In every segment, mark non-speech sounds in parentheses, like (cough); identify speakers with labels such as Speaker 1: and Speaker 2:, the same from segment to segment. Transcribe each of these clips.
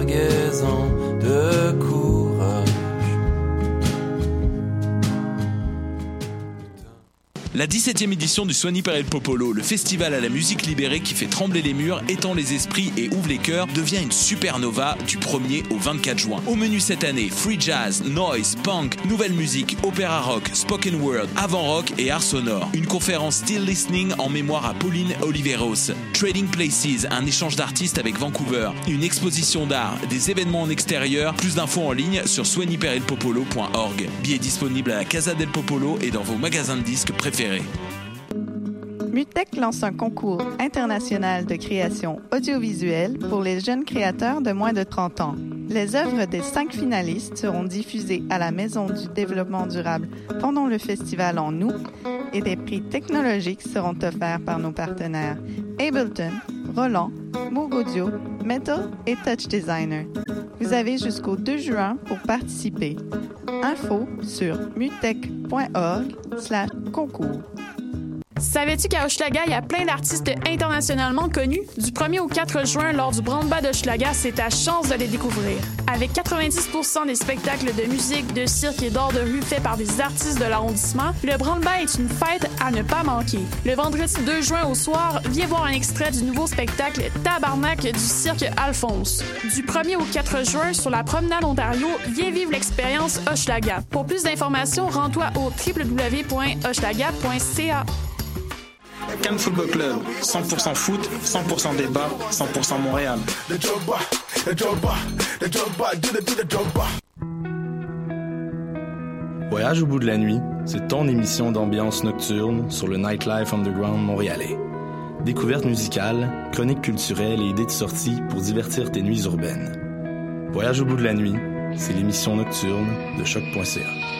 Speaker 1: forget.
Speaker 2: La 17e édition du Soigny Perel Popolo, le festival à la musique libérée qui fait trembler les murs, étend les esprits et ouvre les cœurs, devient une supernova du 1er au 24 juin. Au menu cette année, free jazz, noise, punk, nouvelle musique, opéra rock, spoken word, avant rock et art sonore. Une conférence still listening en mémoire à Pauline Oliveros. Trading Places, un échange d'artistes avec Vancouver. Une exposition d'art, des événements en extérieur. Plus d'infos en ligne sur soignyperelpopolo.org. Billets disponibles à la Casa del Popolo et dans vos magasins de disques préférés.
Speaker 3: Mutech lance un concours international de création audiovisuelle pour les jeunes créateurs de moins de 30 ans. Les œuvres des cinq finalistes seront diffusées à la Maison du développement durable pendant le festival en août et des prix technologiques seront offerts par nos partenaires Ableton, Roland, Moog Audio, Metal et Touch Designer. Vous avez jusqu'au 2 juin pour participer. Info sur mutech.org slash concours.
Speaker 4: Savais-tu qu'à Hochelaga, il y a plein d'artistes internationalement connus? Du 1er au 4 juin, lors du Brandba d'Hochelaga, c'est ta chance de les découvrir. Avec 90% des spectacles de musique, de cirque et d'art de rue faits par des artistes de l'arrondissement, le Brandba est une fête à ne pas manquer. Le vendredi 2 juin au soir, viens voir un extrait du nouveau spectacle Tabarnak du cirque Alphonse. Du 1er au 4 juin, sur la promenade Ontario, viens vivre l'expérience Hochelaga. Pour plus d'informations, rends-toi au www.hochelaga.ca.
Speaker 5: Cannes Football Club, 100% foot, 100% débat, 100% Montréal.
Speaker 6: Voyage au bout de la nuit, c'est ton émission d'ambiance nocturne sur le Nightlife Underground montréalais. Découvertes musicales, chroniques culturelles et idées de sortie pour divertir tes nuits urbaines. Voyage au bout de la nuit, c'est l'émission nocturne de choc.ca.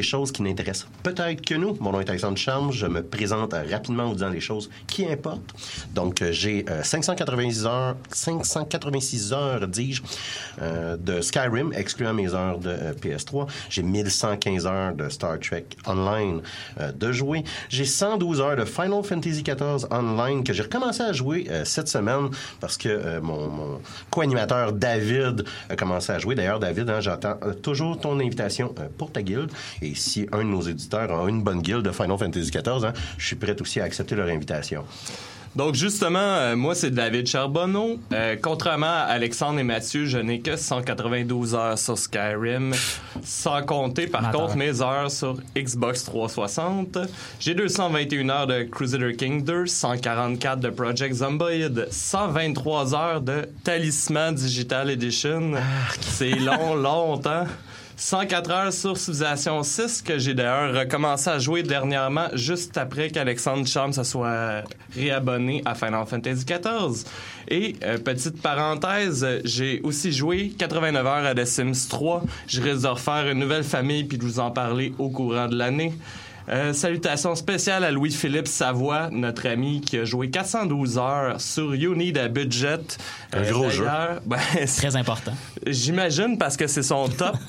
Speaker 7: les choses qui n'intéressent peut-être que nous. Mon nom est Alexandre Charme. Je me présente euh, rapidement en vous disant les choses qui importent. Donc, euh, j'ai euh, 586 heures, 586 heures, dis-je, euh, de Skyrim, excluant mes heures de euh, PS3. J'ai 1115 heures de Star Trek Online euh, de jouer. J'ai 112 heures de Final Fantasy XIV Online que j'ai recommencé à jouer euh, cette semaine parce que euh, mon, co-animateur David a commencé à jouer. D'ailleurs, David, hein, j'attends euh, toujours ton invitation euh, pour ta guilde. Si un de nos éditeurs a une bonne guilde de Final Fantasy XIV, hein, je suis prêt aussi à accepter leur invitation.
Speaker 8: Donc justement, euh, moi c'est David Charbonneau. Euh, contrairement à Alexandre et Mathieu, je n'ai que 192 heures sur Skyrim, sans compter par contre mes heures sur Xbox 360. J'ai 221 heures de Crusader King 2, 144 de Project Zomboid, 123 heures de Talisman Digital Edition. C'est long, (laughs) longtemps. 104 heures sur Civilization 6 que j'ai d'ailleurs recommencé à jouer dernièrement juste après qu'Alexandre Charme se soit réabonné à Final Fantasy XIV. Et euh, petite parenthèse, euh, j'ai aussi joué 89 heures à The Sims 3. Je risque de refaire une nouvelle famille puis de vous en parler au courant de l'année. Euh, salutations spéciales à Louis-Philippe Savoie, notre ami qui a joué 412 heures sur You Need a Budget.
Speaker 7: Un gros jeu.
Speaker 8: d'ailleurs, (laughs) ben, c'est-
Speaker 9: Très important.
Speaker 8: J'imagine parce que c'est son top. (laughs)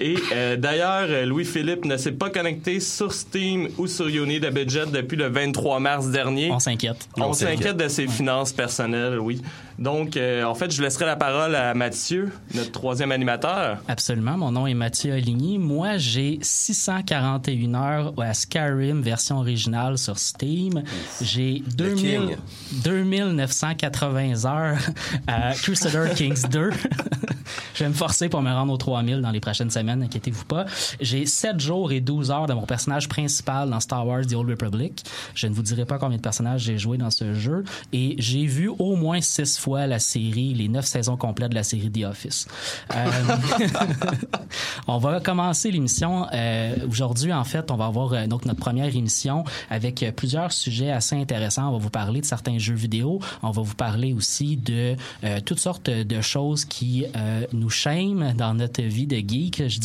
Speaker 8: Et euh, d'ailleurs, euh, Louis-Philippe ne s'est pas connecté sur Steam ou sur de Budget depuis le 23 mars dernier.
Speaker 9: On s'inquiète.
Speaker 8: On,
Speaker 7: On
Speaker 8: s'inquiète de ses finances personnelles, oui. Donc, euh, en fait, je laisserai la parole à Mathieu, notre troisième animateur.
Speaker 9: Absolument. Mon nom est Mathieu Aligny. Moi, j'ai 641 heures à Skyrim version originale sur Steam. J'ai 2000
Speaker 7: king.
Speaker 9: 2980 heures à Crusader Kings 2. (laughs) Je vais me forcer pour me rendre aux 3000 dans les prochaines semaines, inquiétez-vous pas. J'ai 7 jours et 12 heures de mon personnage principal dans Star Wars The Old Republic. Je ne vous dirai pas combien de personnages j'ai joué dans ce jeu. Et j'ai vu au moins 6 fois la série, les 9 saisons complètes de la série The Office. Euh, (laughs) on va commencer l'émission. euh, Aujourd'hui, en fait, on va avoir euh, donc notre première émission avec euh, plusieurs sujets assez intéressants. On va vous parler de certains jeux vidéo. On va vous parler aussi de euh, toutes sortes de choses qui euh, nous shame dans notre vie de geek, je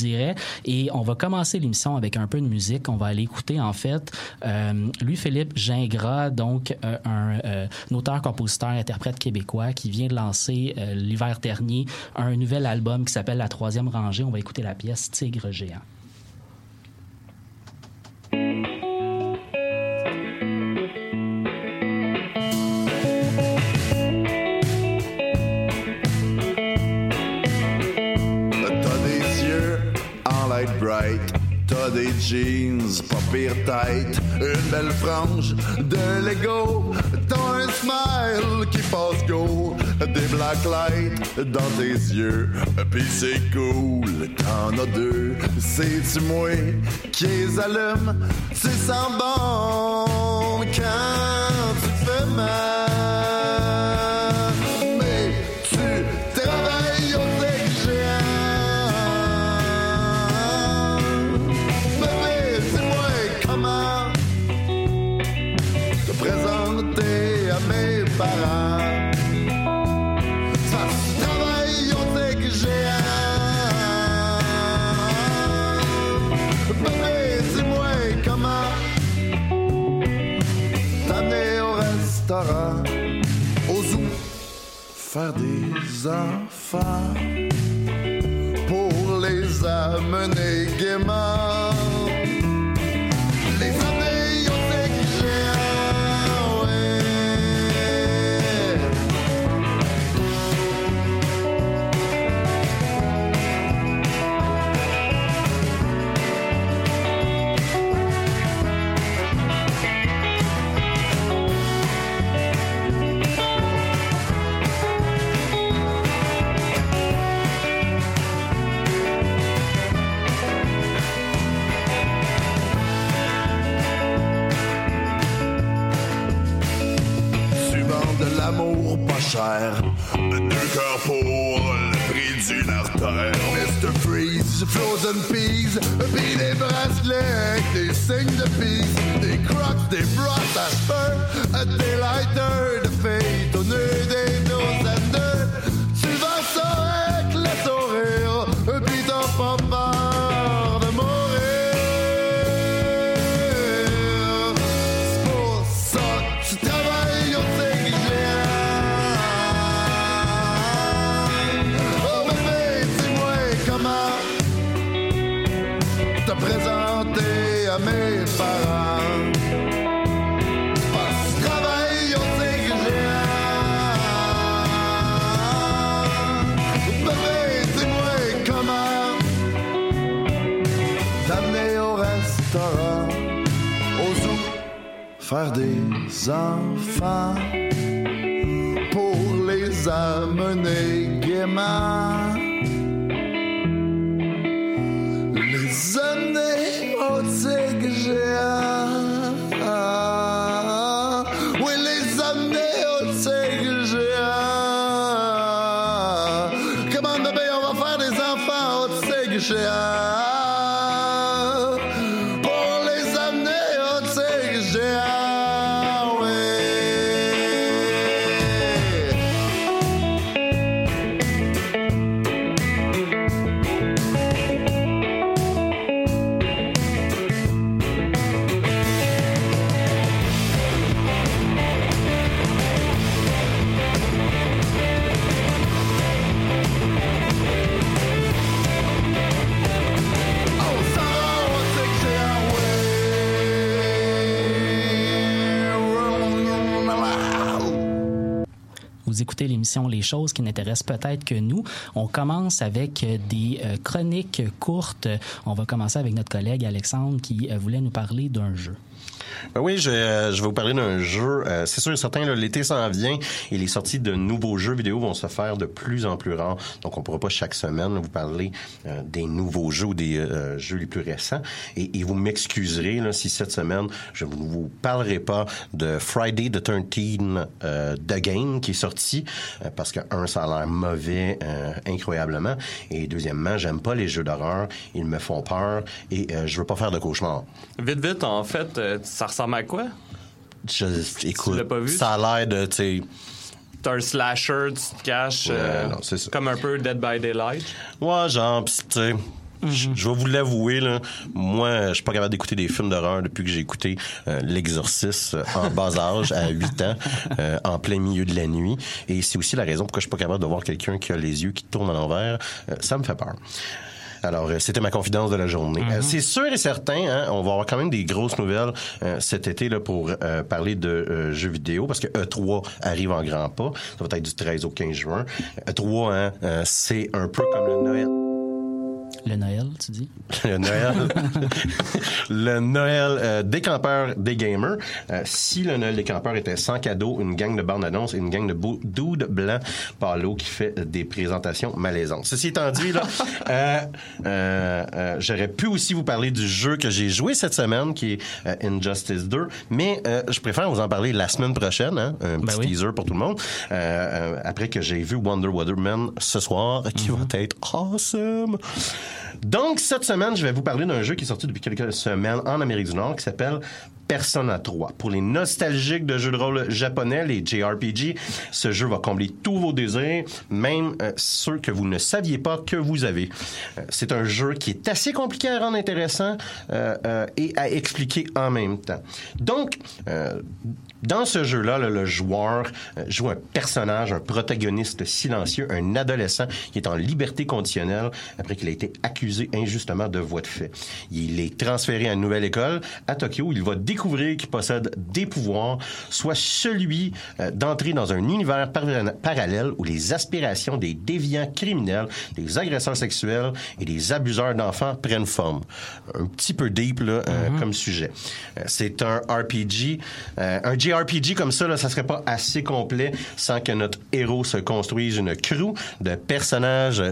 Speaker 9: et on va commencer l'émission avec un peu de musique. On va aller écouter, en fait, euh, Louis-Philippe Gingras, donc euh, un, euh, auteur, compositeur, interprète québécois qui vient de lancer euh, l'hiver dernier un nouvel album qui s'appelle La troisième rangée. On va écouter la pièce Tigre géant.
Speaker 10: T'as des jeans, pas pire tête, une belle frange de Lego. T'as un smile qui passe go, des black lights dans tes yeux. Pis c'est cool, t'en as deux. C'est-tu moi qui les allume? Tu sens bon quand tu fais mal. Des Frozen Peas, puis bracelets avec des signes peace. Des crocs, des brosses à cheveux, des lighters de fête au nœud des douzaines Tu ça des enfants pour les amener gaiement. Les
Speaker 9: choses qui n'intéressent peut-être que nous. On commence avec euh, des euh, chroniques courtes. On va commencer avec notre collègue Alexandre qui euh, voulait nous parler d'un jeu.
Speaker 7: Ben oui, je, euh, je vais vous parler d'un jeu. Euh, c'est sûr et certain, l'été s'en vient et les sorties de nouveaux jeux vidéo vont se faire de plus en plus rares. Donc, on pourra pas chaque semaine vous parler euh, des nouveaux jeux ou des euh, jeux les plus récents. Et, et vous m'excuserez si cette semaine, je ne vous parlerai pas de Friday the 13 euh, The Game qui est sorti euh, parce que, un, ça a l'air mauvais euh, incroyablement. Et deuxièmement, j'aime pas les jeux d'horreur. Ils me font peur et euh, je veux pas faire de cauchemars.
Speaker 8: Vite, vite, en fait, euh, ça ressemble à quoi?
Speaker 7: Je, écoute,
Speaker 8: pas vu?
Speaker 7: ça a l'air de, tu
Speaker 8: T'as un slasher, tu te caches,
Speaker 7: Ouais,
Speaker 8: euh,
Speaker 7: non, c'est ça.
Speaker 8: comme un peu Dead by Daylight?
Speaker 7: Ouais, genre, pis, tu sais, je- je vais vous l'avouer, là. Moi, je suis pas capable d'écouter des films d'horreur depuis que j'ai écouté euh, L'Exorciste euh, en bas (laughs) âge, à 8 ans, euh, en plein milieu de la nuit. Et c'est aussi la raison pourquoi je suis pas capable de voir quelqu'un qui a les yeux qui tournent à l'envers. Ça me fait peur. Alors, euh, c'était ma confidence de la journée. Euh, c'est sûr et certain, hein, on va avoir quand même des grosses nouvelles euh, cet été là, pour euh, parler de euh, jeux vidéo, parce que E3 arrive en grand pas. Ça va être du 13 au 15 juin. E3, hein, euh, c'est un peu comme le Noël.
Speaker 9: Le Noël, tu dis? (laughs)
Speaker 7: le Noël, le Noël euh, des campeurs des gamers. Euh, si le Noël des campeurs était sans cadeau, une gang de bandes-annonces et une gang de dudes blancs palo qui fait des présentations malaisantes. Ceci étant dit, là, (laughs) euh, euh, euh, j'aurais pu aussi vous parler du jeu que j'ai joué cette semaine, qui est euh, Injustice 2, mais euh, je préfère vous en parler la semaine prochaine, hein, un petit
Speaker 9: oui.
Speaker 7: teaser pour tout le monde, après que j'ai vu Wonder Woman ce soir, qui va être awesome. Donc, cette semaine, je vais vous parler d'un jeu qui est sorti depuis quelques semaines en Amérique du Nord qui s'appelle Persona 3. Pour les nostalgiques de jeux de rôle japonais, les JRPG, ce jeu va combler tous vos désirs, même euh, ceux que vous ne saviez pas que vous avez. Euh, c'est un jeu qui est assez compliqué à rendre intéressant euh, et à expliquer en même temps. Donc, dans ce jeu-là, là, le joueur euh, joue un personnage, un protagoniste silencieux, un adolescent qui est en liberté conditionnelle après qu'il a été accusé injustement de voie de fait. Il est transféré à une nouvelle école à Tokyo. Il va découvrir qu'il possède des pouvoirs, soit celui euh, d'entrer dans un univers par- parallèle où les aspirations des déviants criminels, des agresseurs sexuels et des abuseurs d'enfants prennent forme. Un petit peu deep là, euh, comme sujet. C'est un RPG, euh, un JRPG comme ça, là, ça serait pas assez complet sans que notre héros se construise une crew de personnages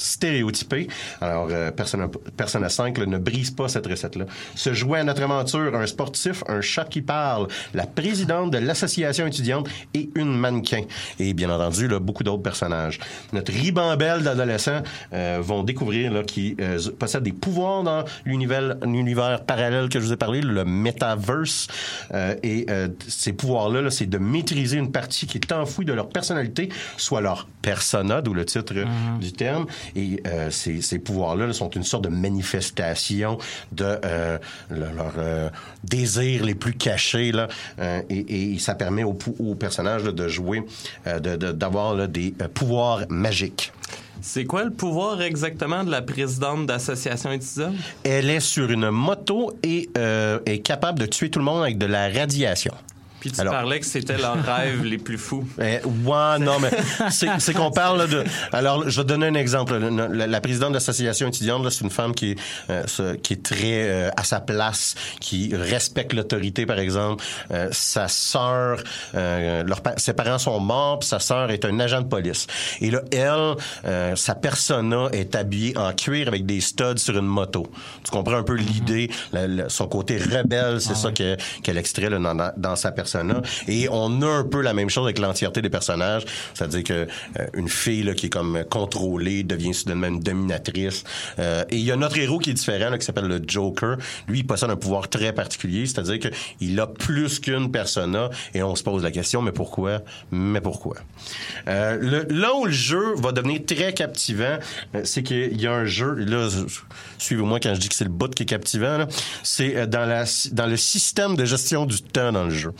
Speaker 7: stéréotypés. Alors, euh, Persona, Persona 5 là, ne brise pas cette recette-là. Se jouer à notre aventure, un sportif, un chat qui parle, la présidente de l'association étudiante et une mannequin. Et bien entendu, là, beaucoup d'autres personnages. Notre ribambelle d'adolescents euh, vont découvrir là, qui euh, possèdent des pouvoirs dans l'univers, l'univers parallèle que je vous ai parlé, le metaverse. Euh, et euh, ces pouvoirs-là, là, c'est de maîtriser une partie qui est enfouie de leur personnalité, soit leur persona, d'où le titre euh, du terme. Et euh, ces, ces pouvoirs-là là, sont une sorte de manifestation de euh, le- euh, désirs les plus cachés. Là, Euh, et, et ça permet aux, personnages là, de jouer, euh, de- de- d'avoir des pouvoirs magiques.
Speaker 8: C'est quoi le pouvoir exactement de la présidente d'association étudiante?
Speaker 7: Elle est sur une moto et euh, est capable de tuer tout le monde avec de la radiation.
Speaker 8: Puis tu
Speaker 7: Alors-
Speaker 8: parlais que c'était leurs rêves les plus fous. (laughs)
Speaker 7: Eh, ouais, non, mais c'est c'est qu'on parle là, de. Alors, je vais donner un exemple. La, la- la présidente de l'association étudiante, là, c'est une femme qui est, euh, ce- qui est très euh, à sa place, qui respecte l'autorité, par exemple. Euh, sa sœur, euh, ses parents sont morts, puis sa sœur est un agent de police. Et là, elle, euh, sa persona est habillée en cuir avec des studs sur une moto. Tu comprends un peu l'idée, la- la- son côté rebelle, c'est ça que- qu'elle extrait là, dans, dans- dans sa persona. Et on a un peu la même chose avec l'entièreté des personnages, c'est-à-dire que euh, une fille qui est comme contrôlée devient soudainement dominatrice. Euh, et il y a notre héros qui est différent, qui s'appelle le Joker. Lui, il possède un pouvoir très particulier, c'est-à-dire qu'il a plus qu'une persona et on se pose la question, mais pourquoi? Mais pourquoi? Euh, là où le jeu va devenir très captivant, c'est qu'il y a un jeu, là, suivez-moi quand je dis que c'est le bout qui est captivant, c'est euh, dans, la, dans le système de gestion du temps dans le jeu.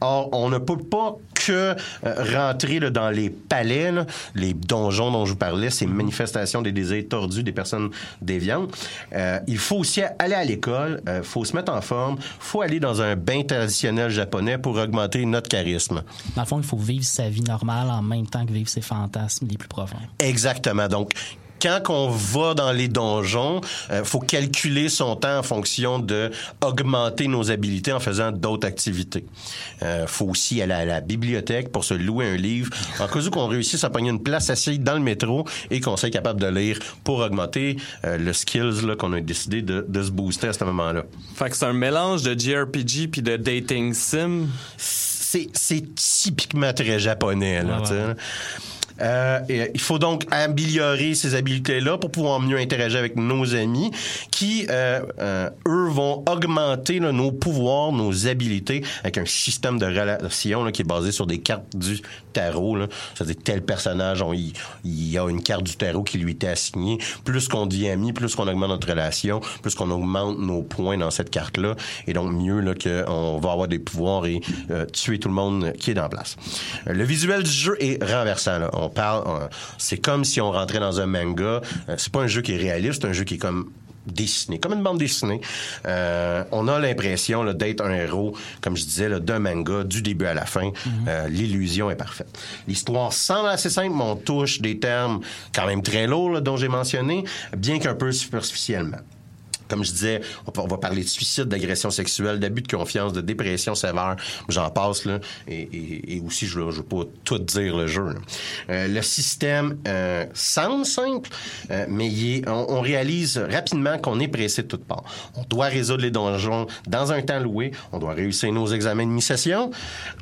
Speaker 7: Or, on ne peut pas que euh, rentrer là, dans les palais, là, les donjons dont je vous parlais, ces manifestations des désirs tordus des personnes déviantes. Euh, il faut aussi aller à l'école, il faut se mettre en forme, faut aller dans un bain traditionnel japonais pour augmenter notre charisme.
Speaker 9: Dans le fond, il faut vivre sa vie normale en même temps que vivre ses fantasmes les plus profonds.
Speaker 7: Exactement. Donc, quand on va dans les donjons, euh, faut calculer son temps en fonction de augmenter nos habiletés en faisant d'autres activités. Euh, faut aussi aller à la bibliothèque pour se louer un livre en cas où qu'on réussisse à pogner une place assise dans le métro et qu'on soit capable de lire pour augmenter euh, le skills qu'on a décidé de, de se booster à ce moment-là.
Speaker 8: Fait que c'est un mélange de JRPG puis de dating sim?
Speaker 7: C'est, typiquement très japonais. Là,
Speaker 9: ouais.
Speaker 7: Euh, et il faut donc améliorer ces habiletés-là pour pouvoir mieux interagir avec nos amis qui, euh, euh, eux, vont augmenter là, nos pouvoirs, nos habiletés avec un système de relation qui est basé sur des cartes du tarot. C'est-à-dire tel personnage, on, il, il a une carte du tarot qui lui était assignée. Plus qu'on devient ami, plus qu'on augmente notre relation, plus qu'on augmente nos points dans cette carte-là. Et donc, mieux là, qu'on va avoir des pouvoirs et euh, tuer tout le monde qui est en place. Euh, Le visuel du jeu est renversant. Là. Parle, on- c'est comme si on rentrait dans un manga. Euh, c'est pas un jeu qui est réaliste, c'est un jeu qui est comme dessinée, comme une bande dessinée. Euh, on a l'impression d'être un héros, comme je disais, d'un manga du début à la fin. Euh, L'illusion est parfaite. L'histoire semble assez simple, mais on touche des termes quand même très lourds là, dont j'ai mentionné, bien qu'un peu superficiellement. Comme je disais, on, va parler de suicide, d'agression sexuelle, d'abus de confiance, de dépression sévère, j'en passe là, et, et- et aussi je ne veux pas tout dire le jeu. Euh, le système euh, semble simple, euh, mais il est- on, on réalise rapidement qu'on est pressé de toutes parts. On doit résoudre les donjons dans un temps loué, on doit réussir nos examens de mi-session,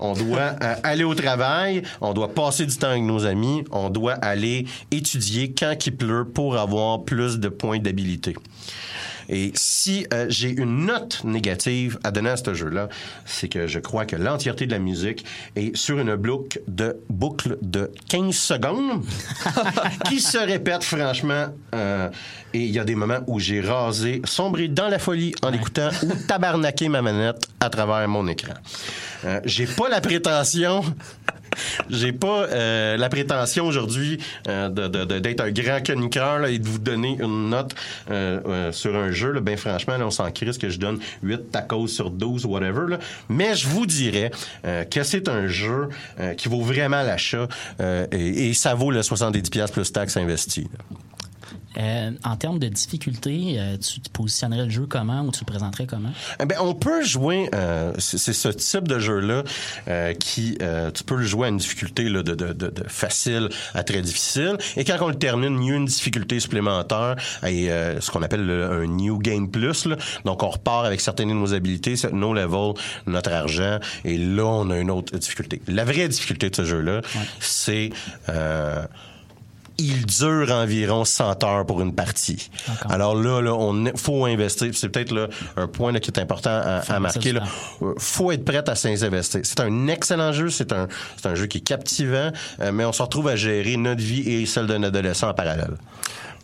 Speaker 7: on doit (laughs) euh, aller au travail, on doit passer du temps avec nos amis, on doit aller étudier quand il pleut pour avoir plus de points d'habilité. Et si euh, j'ai une note négative à donner à ce jeu-là, c'est que je crois que l'entièreté de la musique est sur une boucle de, boucle de 15 secondes (laughs) qui se répète franchement. euh, et il y a des moments où j'ai rasé, sombré dans la folie en l'écoutant ou tabarnaqué ma manette à travers mon écran. (laughs) J'ai pas la prétention (laughs) j'ai pas euh, la prétention aujourd'hui euh, d'être un grand chroniqueur là, et de vous donner une note euh, euh, sur un jeu. Là. Ben franchement, là, on s'en crisse que je donne 8 tacos sur 12 ou whatever. Là. Mais je vous dirais euh, que c'est un jeu euh, qui vaut vraiment l'achat et, et ça vaut le 70$ plus taxes investies.
Speaker 9: Euh, en termes de difficulté, euh, tu te positionnerais le jeu comment ou tu le présenterais comment?
Speaker 7: Eh ben, on peut jouer, euh, c'est ce type de jeu-là euh, qui, euh, tu peux le jouer à une difficulté là, de, de, de, de facile à très difficile. Et quand on le termine, il y a une difficulté supplémentaire et euh, ce qu'on appelle le- un New Game Plus. là. Donc, on repart avec certaines de nos habilités, nos levels, notre argent. Et là, on a une autre difficulté. La vraie difficulté de ce jeu-là, c'est... Il dure environ 100 heures pour une partie. Alors là, là, on faut investir. C'est peut-être là, un point là, qui est important à, à marquer. Là. Euh, faut être prêt à s'investir. C'est un excellent jeu. C'est un, c'est un jeu qui est captivant, euh, mais on se retrouve à gérer notre vie et celle d'un adolescent en parallèle.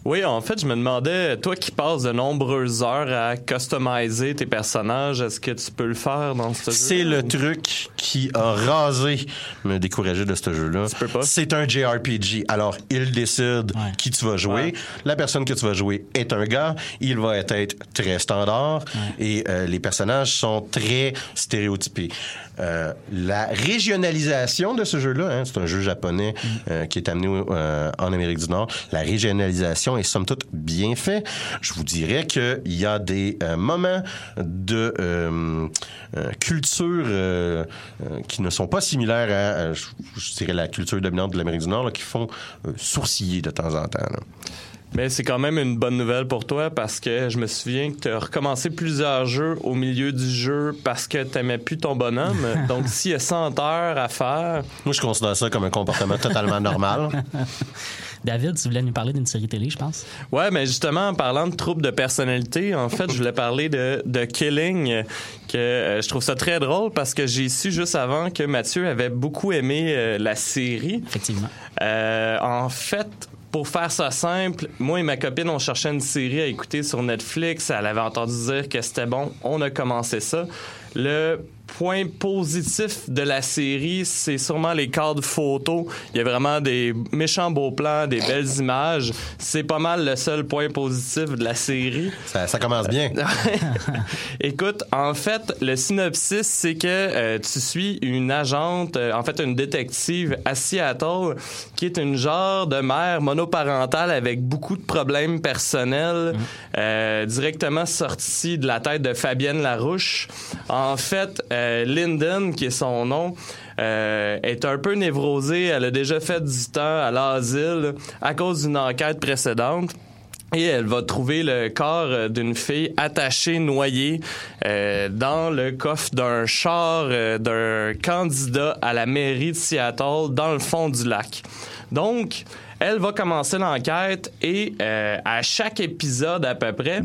Speaker 8: Oui, en fait, je me demandais, toi qui passes de nombreuses heures à customiser tes personnages, est-ce que tu peux le faire dans ce jeu?
Speaker 7: C'est le truc qui a rasé me décourager de ce jeu-là. C'est un JRPG. Alors, il décide qui tu vas jouer. La personne que tu vas jouer est un gars. Il va être très standard et euh, les personnages sont très stéréotypés. Euh, la régionalisation de ce jeu-là, hein, c'est un jeu japonais euh, qui est amené euh, en Amérique du Nord. La régionalisation est somme toute bien fait. Je vous dirais qu'il y a des euh, moments de euh, euh, culture euh, euh, qui ne sont pas similaires à, à, je, je dirais, la culture dominante de l'Amérique du Nord, là, qui font euh, sourciller de temps en temps. là.
Speaker 8: Mais c'est quand même une bonne nouvelle pour toi parce que je me souviens que tu as recommencé plusieurs jeux au milieu du jeu parce que t'aimais plus ton bonhomme. (laughs) Donc, s'il y a 100 heures à faire.
Speaker 7: Moi, je considère ça comme un comportement totalement normal. (laughs)
Speaker 9: David, tu voulais nous parler d'une série télé, je pense.
Speaker 8: Ouais, mais justement, en parlant de troubles de personnalité, en fait, je voulais parler de, de Killing, que euh, je trouve ça très drôle parce que j'ai su juste avant que Mathieu avait beaucoup aimé euh, la série.
Speaker 9: Effectivement.
Speaker 8: Euh, en fait, pour faire ça simple, moi et ma copine, on cherchait une série à écouter sur Netflix. Elle avait entendu dire que c'était bon. On a commencé ça. Le point positif de la série, c'est sûrement les cadres photos. Il y a vraiment des méchants beaux plans, des belles images. C'est pas mal le seul point positif de la série.
Speaker 7: Ça, ça commence bien. (laughs)
Speaker 8: Écoute, en fait, le synopsis, c'est que euh, tu suis une agente, euh, en fait une détective à Seattle, qui est une genre de mère monoparentale avec beaucoup de problèmes personnels, euh, directement sortie de la tête de Fabienne Larouche. En fait, euh, Lyndon, qui est son nom, euh, est un peu névrosée. Elle a déjà fait du temps à l'asile à cause d'une enquête précédente. Et elle va trouver le corps d'une fille attachée, noyée, euh, dans le coffre d'un char euh, d'un candidat à la mairie de Seattle, dans le fond du lac. Donc, elle va commencer l'enquête et à chaque épisode à peu près,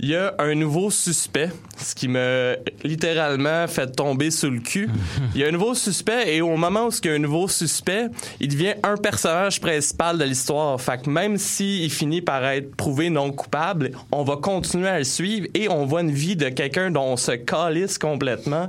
Speaker 8: il y a un nouveau suspect, ce qui me littéralement fait tomber sous le cul. Il y a un nouveau suspect et au moment où il y a un nouveau suspect, il devient un personnage principal de l'histoire. Fait que même s'il finit par être prouvé non coupable, on va continuer à le suivre et on voit une vie de quelqu'un dont on se calisse complètement.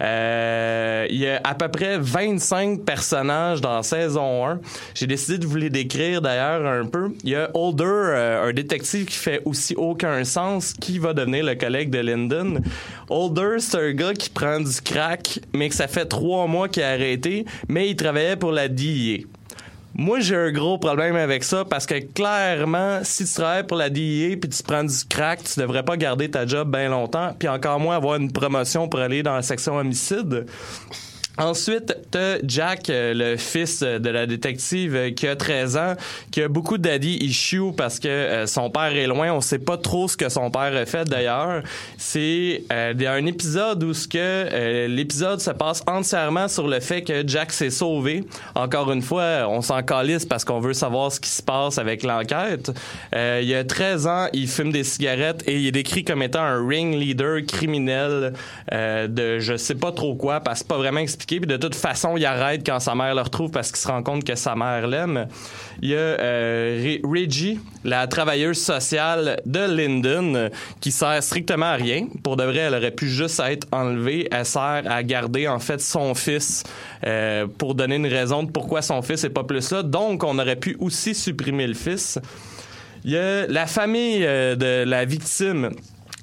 Speaker 8: Euh, il y a à peu près 25 personnages dans saison 1. J'ai décidé de vous les décrire d'ailleurs un peu. Il y a Holder, euh, un détective qui fait aussi aucun sens, qui va devenir le collègue de Lyndon. Holder, c'est un gars qui prend du crack, mais que ça fait trois mois qu'il a arrêté, mais il travaillait pour la DIA. Moi, j'ai un gros problème avec ça parce que clairement, si tu travailles pour la DIA puis tu prends du crack, tu devrais pas garder ta job bien longtemps puis encore moins avoir une promotion pour aller dans la section homicide. Ensuite, t'as Jack, euh, le fils de la détective euh, qui a 13 ans, qui a beaucoup daddy issues parce que euh, son père est loin. On sait pas trop ce que son père a fait d'ailleurs. C'est un épisode où ce que l'épisode se passe entièrement sur le fait que Jack s'est sauvé. Encore une fois, on s'en calisse parce qu'on veut savoir ce qui se passe avec l'enquête. il a 13 ans, il fume des cigarettes et il est décrit comme étant un ring leader criminel de je sais pas trop quoi parce que pas vraiment expliqué puis de toute façon, il arrête quand sa mère le retrouve parce qu'il se rend compte que sa mère l'aime. Il y a euh, Reggie, la travailleuse sociale de Lyndon, qui sert strictement à rien. Pour de vrai, elle aurait pu juste être enlevée. Elle sert à garder en fait son fils euh, pour donner une raison de pourquoi son fils est pas plus là. Donc, on aurait pu aussi supprimer le fils. Il y a la famille euh, de la victime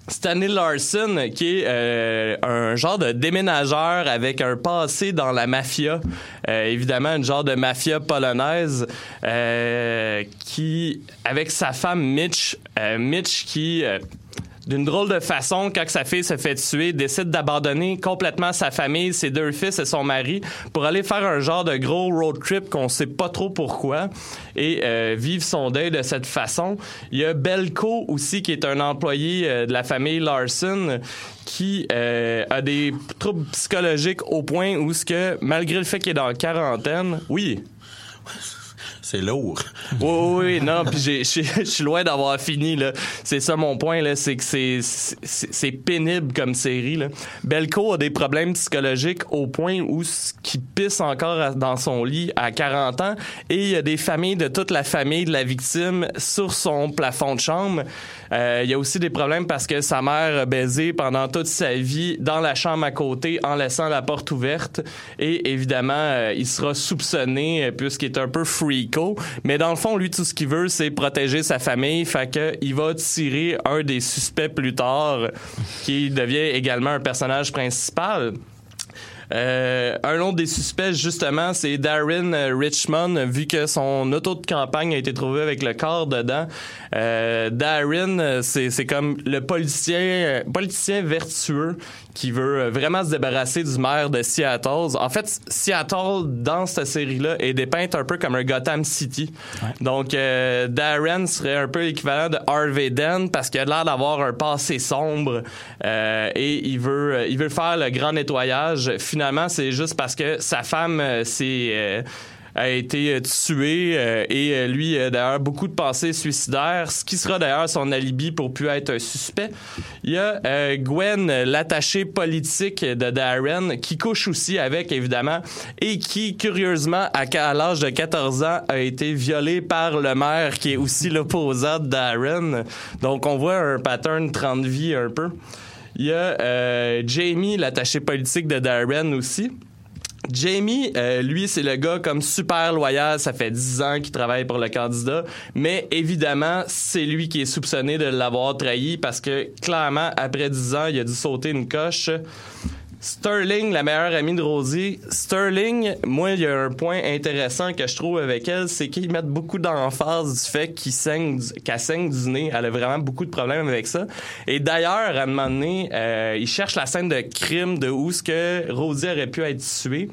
Speaker 8: Stanley Larson, qui est euh, un genre de déménageur avec un passé dans la mafia, euh, évidemment un genre de mafia polonaise, euh, qui avec sa femme Mitch, Mitch qui d'une drôle de façon, quand sa fille se fait tuer, décide d'abandonner complètement sa famille, ses deux fils et son mari pour aller faire un genre de gros road trip qu'on sait pas trop pourquoi et euh, vivre son deuil de cette façon. Il y a Belko aussi qui est un employé euh, de la famille Larson qui euh, a des troubles psychologiques au point où ce que malgré le fait qu'il est dans quarantaine, oui,
Speaker 7: c'est lourd.
Speaker 8: oui, oui, non, puis je suis loin d'avoir fini, là. C'est ça mon point, là, c'est que c'est, pénible comme série, là. Belko a des problèmes psychologiques au point où qui pisse encore dans son lit à 40 ans et il y a des familles de toute la famille de la victime sur son plafond de chambre. Euh, il y a aussi des problèmes parce que sa mère a baisé pendant toute sa vie dans la chambre à côté en laissant la porte ouverte et évidemment, euh, il sera soupçonné euh, puisqu'il est un peu freako mais dans le fond, lui, tout ce qu'il veut, c'est protéger sa famille. Fait que il va tirer un des suspects plus tard, qui devient également un personnage principal. Euh, un autre des suspects, justement, c'est Darren Richmond, vu que son auto de campagne a été trouvé avec le corps dedans. Euh, Darren, c'est comme le politicien, politicien vertueux qui veut vraiment se débarrasser du maire de Seattle. En fait, Seattle, dans cette série-là, est dépeinte un peu comme un Gotham City. Donc, euh, Darren serait un peu l'équivalent de Harvey Dent parce qu'il a l'air d'avoir un passé sombre euh, et il veut, il veut faire le grand nettoyage. Finalement, c'est juste parce que sa femme, c'est a été euh, tué euh, et euh, lui a d'ailleurs beaucoup de pensées suicidaires, ce qui sera d'ailleurs son alibi pour plus être un suspect. Il y a Gwen, l'attaché politique de Darren, qui couche aussi avec évidemment et qui curieusement à, l'âge de 14 ans a été violé par le maire qui est aussi l'opposant de Darren. Donc on voit un pattern 30 vie un peu. Il y a Jamie, l'attaché politique de Darren aussi. Jamie, euh, lui, c'est le gars comme super loyal. Ça fait dix ans qu'il travaille pour le candidat. Mais évidemment, c'est lui qui est soupçonné de l'avoir trahi parce que clairement, après dix ans, il a dû sauter une coche. Sterling, la meilleure amie de Rosie. Sterling, moi, il y a un point intéressant que je trouve avec elle, c'est qu'ils mettent beaucoup d'emphase du fait qu'il saigne, qu'elle saigne du nez. Elle a vraiment beaucoup de problèmes avec ça. Et d'ailleurs, à un moment donné, euh, ils cherchent la scène de crime de où ce que Rosie aurait pu être tuée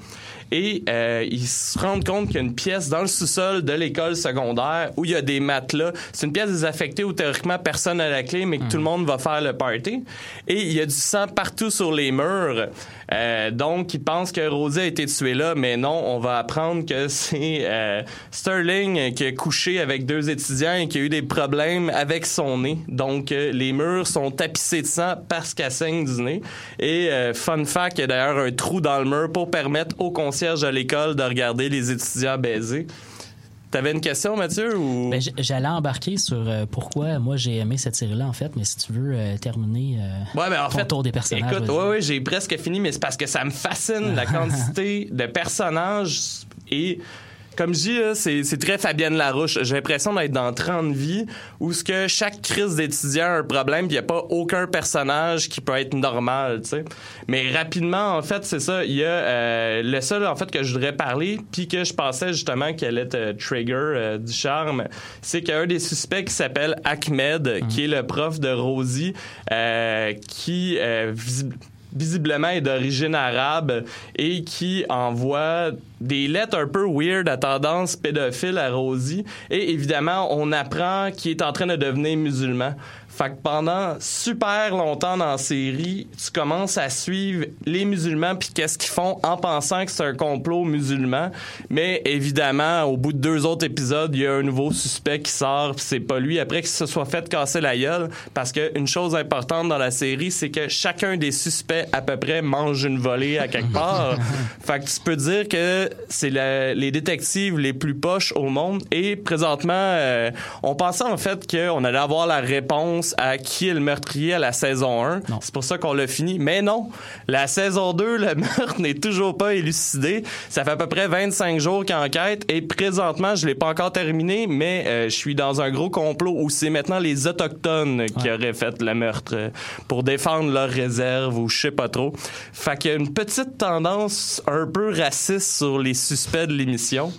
Speaker 8: et euh, ils se rendent compte qu'il y a une pièce dans le sous-sol de l'école secondaire où il y a des matelas. C'est une pièce désaffectée où théoriquement personne n'a la clé, mais que tout le monde va faire le party. Et il y a du sang partout sur les murs. Euh, donc, ils pensent que Rosie a été tuée là, mais non, on va apprendre que c'est euh, Sterling qui a couché avec deux étudiants et qui a eu des problèmes avec son nez. Donc, euh, les murs sont tapissés de sang parce qu'elle saigne du nez. Et euh, fun fact, il y a d'ailleurs un trou dans le mur pour permettre au concierge de l'école de regarder les étudiants baiser. T'avais une question, Mathieu? Ou...
Speaker 9: Ben, J'allais embarquer sur euh, pourquoi moi j'ai aimé cette série-là, en fait, mais si tu veux euh, terminer euh,
Speaker 8: Ouais, ben en
Speaker 9: ton
Speaker 8: fait,
Speaker 9: tour des personnages.
Speaker 8: Écoute, ouais, ouais, j'ai presque fini, mais c'est parce que ça me fascine la (laughs) quantité de personnages et. Comme je dis, c'est c'est très Fabienne Larouche. J'ai l'impression d'être dans 30 vies où ce que chaque crise d'étudiant a un problème, il n'y a pas aucun personnage qui peut être normal, tu sais. Mais rapidement, en fait, c'est ça. Il y a euh, le seul, en fait, que je voudrais parler, puis que je pensais justement qu'elle était euh, trigger euh, du charme, c'est qu'il y a un des suspects qui s'appelle Ahmed, qui est le prof de Rosie, euh, qui visi- visiblement est d'origine arabe et qui envoie des lettres un peu weird à tendance pédophile à Rosie. Et évidemment, on apprend qu'il est en train de devenir musulman. Fait que pendant super longtemps dans la série, tu commences à suivre les musulmans puis qu'est-ce qu'ils font en pensant que c'est un complot musulman. Mais évidemment, au bout de deux autres épisodes, il y a un nouveau suspect qui sort puis c'est pas lui après qu'il se soit fait casser la gueule parce que une chose importante dans la série, c'est que chacun des suspects à peu près mange une volée à quelque part. (laughs) fait que tu peux dire que c'est les détectives les plus poches au monde et présentement, euh, on pensait en fait qu'on allait avoir la réponse à qui est le meurtrier à la saison 1. C'est pour ça qu'on l'a fini. Mais non, la saison 2, le (laughs) meurtre n'est toujours pas élucidé. Ça fait à peu près 25 jours qu'il enquête et présentement, je l'ai pas encore terminé, mais euh, je suis dans un gros complot où c'est maintenant les autochtones qui auraient fait le meurtre euh, pour défendre leurs réserves ou je sais pas trop. Fait qu'il y a une petite tendance un peu raciste sur les suspects de l'émission.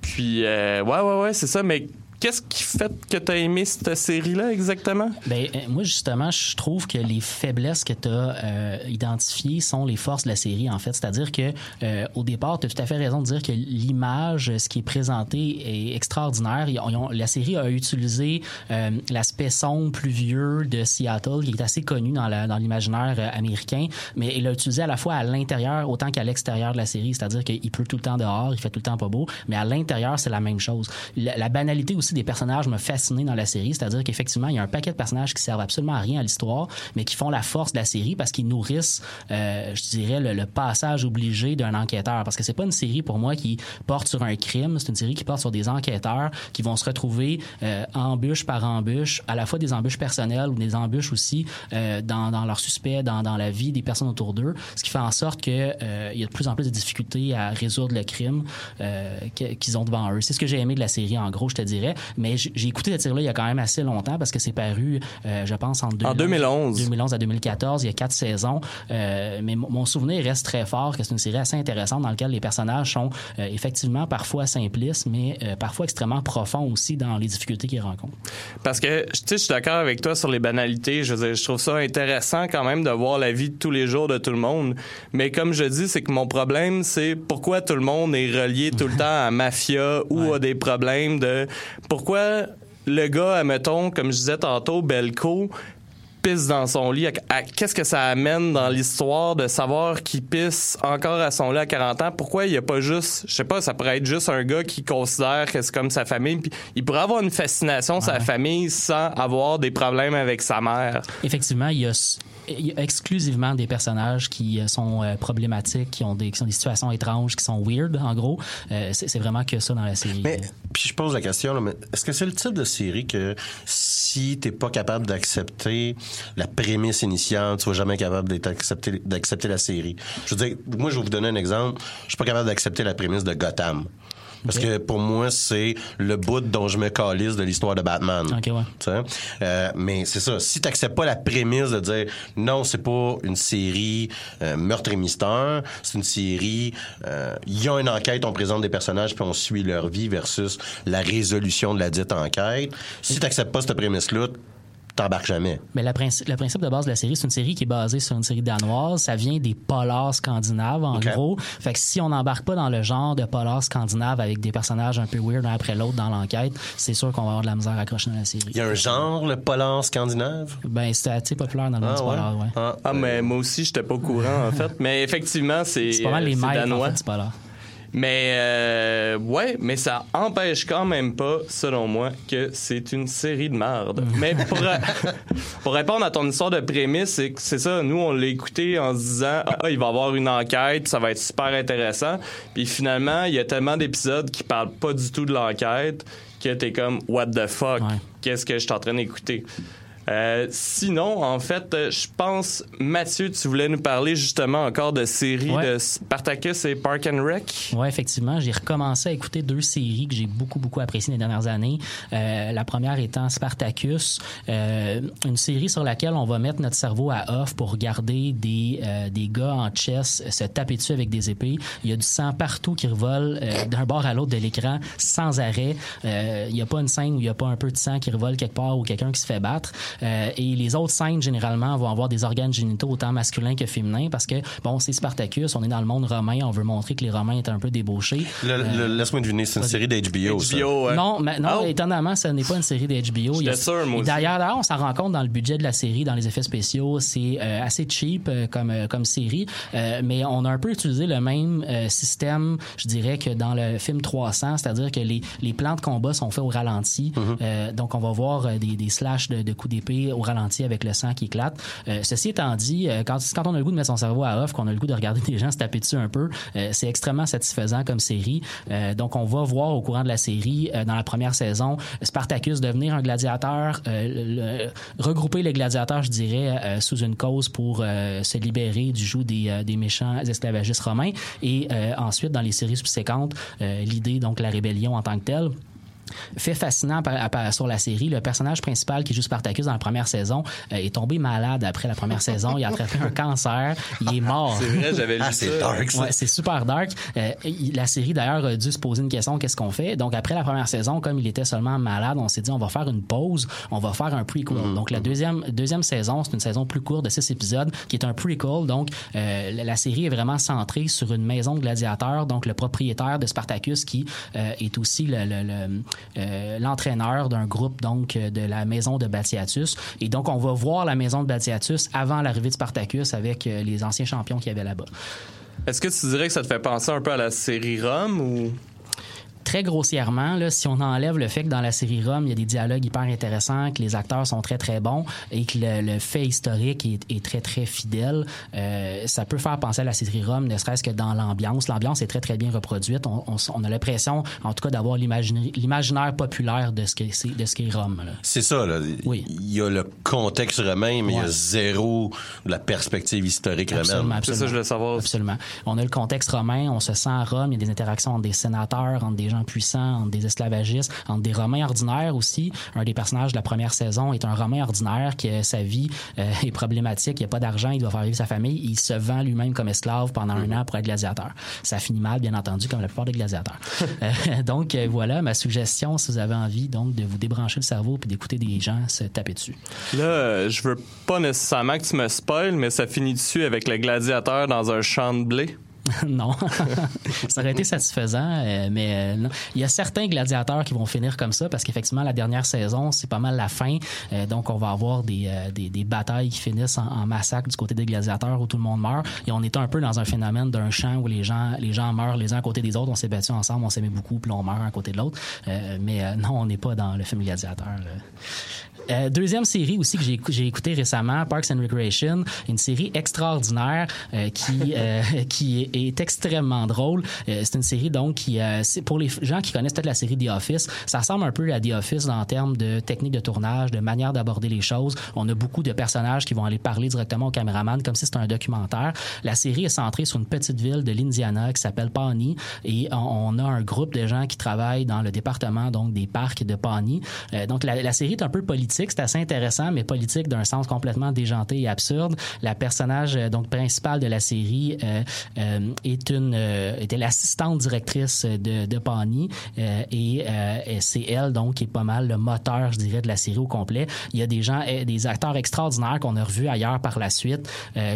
Speaker 8: Puis, euh, ouais, ouais, ouais, c'est ça, mais qu'est-ce qui fait que t'as aimé cette série-là exactement?
Speaker 9: Ben, euh, moi, justement, je trouve que les faiblesses que tu as identifiées sont les forces de la série, en fait. C'est-à-dire que euh, au départ, tu as tout à fait raison de dire que l'image, ce qui est présenté, est extraordinaire. La série a utilisé euh, l'aspect sombre, pluvieux de Seattle, qui est assez connu dans l'imaginaire euh, américain, mais il l'a utilisé à la fois à l'intérieur autant qu'à l'extérieur de la série. C'est-à-dire qu'il pleut tout le temps dehors, il fait tout le temps pas beau, mais à l'intérieur, c'est la même chose. La, la banalité aussi des personnages m'a fasciné dans la série, c'est-à-dire qu'effectivement, il y a un paquet de personnages qui servent absolument à rien à l'histoire, mais qui font la force de la série parce qu'ils nourrissent, euh, je dirais, le, passage obligé d'un enquêteur. Parce que c'est pas une série pour moi qui porte sur un crime, c'est une série qui porte sur des enquêteurs qui vont se retrouver euh, embûche par embûche, à la fois des embûches personnelles ou des embûches aussi euh, dans, dans leurs suspects, dans, la vie des personnes autour d'eux, ce qui fait en sorte que euh, il y a de plus en plus de difficultés à résoudre le crime euh, qu'ils ont devant eux. C'est ce que j'ai aimé de la série, en gros, je te dirais. Mais j'ai écouté cette série-là il y a quand même assez longtemps parce que c'est paru, euh, je pense, en 2011.
Speaker 8: 2011.
Speaker 9: 2011 à 2014, il y a quatre saisons. Euh, mais mon- mon souvenir reste très fort que c'est une série assez intéressante dans laquelle les personnages sont euh, effectivement parfois simplistes, mais euh, parfois extrêmement profonds aussi dans les difficultés qu'ils rencontrent.
Speaker 8: Parce que, tu sais, je suis d'accord avec toi sur les banalités. Je veux dire, je trouve ça intéressant quand même de voir la vie de tous les jours de tout le monde. Mais comme je dis, c'est que mon problème, c'est pourquoi tout le monde est relié tout le (laughs) temps à mafia ou à des problèmes de pourquoi le gars, admettons, comme je disais tantôt, Belco, pisse dans son lit? Qu'est-ce que ça amène dans l'histoire de savoir qu'il pisse encore à son lit à 40 ans? Pourquoi il n'y a pas juste, je sais pas, ça pourrait être juste un gars qui considère que c'est comme sa famille. Puis il pourrait avoir une fascination sa famille sans avoir des problèmes avec sa mère.
Speaker 9: Effectivement, il y a exclusivement des personnages qui euh, sont euh, problématiques, qui ont des, situations étranges, qui sont weird, en gros. Euh, c'est vraiment que ça dans la série.
Speaker 7: Mais, puis je pose la question, est-ce que c'est le type de série que si t'es pas capable d'accepter la prémisse initiale, tu vas jamais capable d'être accepté- d'accepter la série? Je veux dire, moi, je vais vous donner un exemple. Je suis pas capable d'accepter la prémisse de Gotham. Parce que pour moi, c'est le bout dont je me calisse de l'histoire de Batman.
Speaker 9: Ok, ouais.
Speaker 7: Euh, mais c'est ça. Si t'acceptes pas la prémisse de dire non, c'est pas une série euh, meurtre et mystère, c'est une série. euh, Il y a une enquête, on présente des personnages puis on suit leur vie versus la résolution de la dite enquête. Si t'acceptes pas cette prémisse-là, t'embarques jamais.
Speaker 9: Mais la principe, le principe de base de la série, c'est une série qui est basée sur une série danoise. Ça vient des polars scandinaves, en gros. Fait que si on n'embarque pas dans le genre de polar scandinave avec des personnages un peu weird un après l'autre dans l'enquête, c'est sûr qu'on va avoir de la misère à accrocher dans la série.
Speaker 7: Il y a un genre, le polar scandinave?
Speaker 9: Ben, c'était assez populaire dans le monde
Speaker 7: Ah
Speaker 9: du
Speaker 7: ouais?
Speaker 9: polar, ouais.
Speaker 7: Ah,
Speaker 8: Ah, mais moi aussi, j'étais pas au courant, en fait. Mais effectivement, c'est
Speaker 9: C'est pas mal
Speaker 8: euh,
Speaker 9: les
Speaker 8: c'est
Speaker 9: maîtres, en
Speaker 8: danois.
Speaker 9: fait, du polar.
Speaker 8: Mais euh, ouais, mais ça empêche quand même pas, selon moi, que c'est une série de merde. (laughs) mais pour, pour répondre à ton histoire de prémisse, c'est que c'est ça, nous on l'a écouté en se disant ah, il va y avoir une enquête, ça va être super intéressant. Puis finalement, il y a tellement d'épisodes qui parlent pas du tout de l'enquête que t'es comme what the fuck, qu'est-ce que je suis en train d'écouter? Euh, sinon, en fait, euh, je pense, Mathieu, tu voulais nous parler justement encore de séries
Speaker 9: Ouais.
Speaker 8: de Spartacus et Park and Rec.
Speaker 9: Oui, effectivement. J'ai recommencé à écouter deux séries que j'ai beaucoup, beaucoup appréciées les dernières années. Euh, la première étant Spartacus, euh, une série sur laquelle on va mettre notre cerveau à off pour regarder des, euh, des gars en chess se taper dessus avec des épées. Il y a du sang partout qui revole d'un bord à l'autre de l'écran sans arrêt. Euh, il n'y a pas une scène où il n'y a pas un peu de sang qui revole quelque part ou quelqu'un qui se fait battre. Euh, et les autres scènes, généralement, vont avoir des organes génitaux autant masculins que féminins parce que, bon, c'est Spartacus, on est dans le monde romain, on veut montrer que les Romains étaient un peu débauchés.
Speaker 7: Le- le- Laisse-moi deviner, c'est une série d'HBO.
Speaker 8: ouais.
Speaker 9: Non, mais, non
Speaker 8: Oh.
Speaker 9: étonnamment, ce n'est pas une série de HBO. Il y a-
Speaker 8: J'étais sûr, moi
Speaker 9: et
Speaker 8: aussi.
Speaker 9: D'ailleurs, d'ailleurs, on s'en rend compte dans le budget de la série, dans les effets spéciaux. C'est euh, assez cheap euh, comme, euh, comme série, euh, mais on a un peu utilisé le même euh, système, je dirais, que dans le film 300, c'est-à-dire que les, les plans de combat sont faits au ralenti. Euh, donc, on va voir euh, des, des slashs de, de coups d'épée au ralenti avec le sang qui éclate. Euh, ceci étant dit, euh, quand, quand on a le goût de mettre son cerveau à off, qu'on a le goût de regarder (laughs) des gens se taper dessus un peu, euh, c'est extrêmement satisfaisant comme série. Euh, donc, on va voir au courant de la série, euh, dans la première saison, Spartacus devenir un gladiateur, euh, le- regrouper les gladiateurs, je dirais, sous une cause pour se libérer du joug des, des méchants esclavagistes romains. Et ensuite, dans les séries subséquentes, l'idée, donc la rébellion en tant que telle fait fascinant par- par- sur la série. Le personnage principal qui joue Spartacus dans la première saison euh, est tombé malade après la première saison. Il a attrapé un cancer. Il est mort.
Speaker 8: C'est vrai, j'avais lu
Speaker 7: Ah,
Speaker 8: ça.
Speaker 7: c'est dark, ça.
Speaker 9: Ouais, c'est super dark. Euh, il- la série d'ailleurs a dû se poser une question qu'est-ce qu'on fait? Donc après la première saison, comme il était seulement malade, on s'est dit on va faire une pause, on va faire un prequel. Donc la deuxième deuxième saison, c'est une saison plus courte de six épisodes qui est un prequel. Donc euh, la, la série est vraiment centrée sur une maison de gladiateurs. Donc le propriétaire de Spartacus qui euh, est aussi le- le- le, euh, l'entraîneur d'un groupe donc euh, de la maison de Batiatus. Et donc on va voir la maison de Batiatus avant l'arrivée de Spartacus avec euh, les anciens champions qu'il y avait là-bas.
Speaker 8: Est-ce que tu dirais que ça te fait penser un peu à la série Rome ou?
Speaker 9: Très grossièrement, là, si on enlève le fait que dans la série Rome, il y a des dialogues hyper intéressants, que les acteurs sont très très bons et que le, le fait historique est, est très très fidèle, euh, ça peut faire penser à la série Rome, ne serait-ce que dans l'ambiance. L'ambiance est très très bien reproduite. On, on, on a l'impression, en tout cas, d'avoir l'imaginaire populaire de ce que c'est de ce qu'est Rome. là.
Speaker 7: C'est ça, là.
Speaker 9: Oui.
Speaker 7: Il y a le contexte romain, mais il y a zéro de la perspective historique
Speaker 9: Absolument,
Speaker 7: romaine.
Speaker 8: C'est ça, je voulais savoir.
Speaker 9: Absolument. On a le contexte romain, on se sent à Rome, il y a des interactions entre des sénateurs, entre des gens puissants, entre des esclavagistes, entre des Romains ordinaires aussi. Un des personnages de la première saison est un Romain ordinaire qui, euh, sa vie euh, est problématique, il n'a pas d'argent, il doit faire vivre sa famille, il se vend lui-même comme esclave pendant un an pour être gladiateur. Ça finit mal, bien entendu, comme la plupart des gladiateurs. (laughs) Euh, donc euh, voilà ma suggestion si vous avez envie donc de vous débrancher le cerveau puis d'écouter des gens se taper dessus.
Speaker 8: Là, je veux pas nécessairement que tu me spoiles, mais ça finit dessus avec le gladiateur dans un champ de blé? (laughs)
Speaker 9: non. (laughs) ça aurait été satisfaisant, euh, mais euh, non. Il y a certains gladiateurs qui vont finir comme ça parce qu'effectivement, la dernière saison, c'est pas mal la fin. Euh, donc, on va avoir des, des, des batailles qui finissent en, en massacre du côté des gladiateurs où tout le monde meurt. Et on est un peu dans un phénomène d'un champ où les gens, les gens meurent les uns à côté des autres. On s'est battus ensemble, on s'aimait beaucoup, puis on meurt un à côté de l'autre. Mais non, on n'est pas dans le film Gladiateur. Euh, deuxième série aussi que j'ai écou- j'ai écouté récemment, Parks and Recreation, une série extraordinaire euh, qui (laughs) euh, qui est, est extrêmement drôle. Euh, c'est une série donc qui euh, c'est pour les gens qui connaissent peut-être la série The Office, ça ressemble un peu à The Office en termes de technique de tournage, de manière d'aborder les choses. On a beaucoup de personnages qui vont aller parler directement au caméraman comme si c'était un documentaire. La série est centrée sur une petite ville de l'Indiana qui s'appelle Pawnee et on, on a un groupe de gens qui travaillent dans le département donc des parcs de Pawnee. Donc la, la série est un peu politique, c'est assez intéressant, mais politique d'un sens complètement déjanté et absurde. La personnage euh, donc principale de la série euh, euh, est une était l'assistante directrice de, de euh, et, et c'est elle donc qui est pas mal le moteur, je dirais, de la série au complet. Il y a des gens, des acteurs extraordinaires qu'on a revus ailleurs par la suite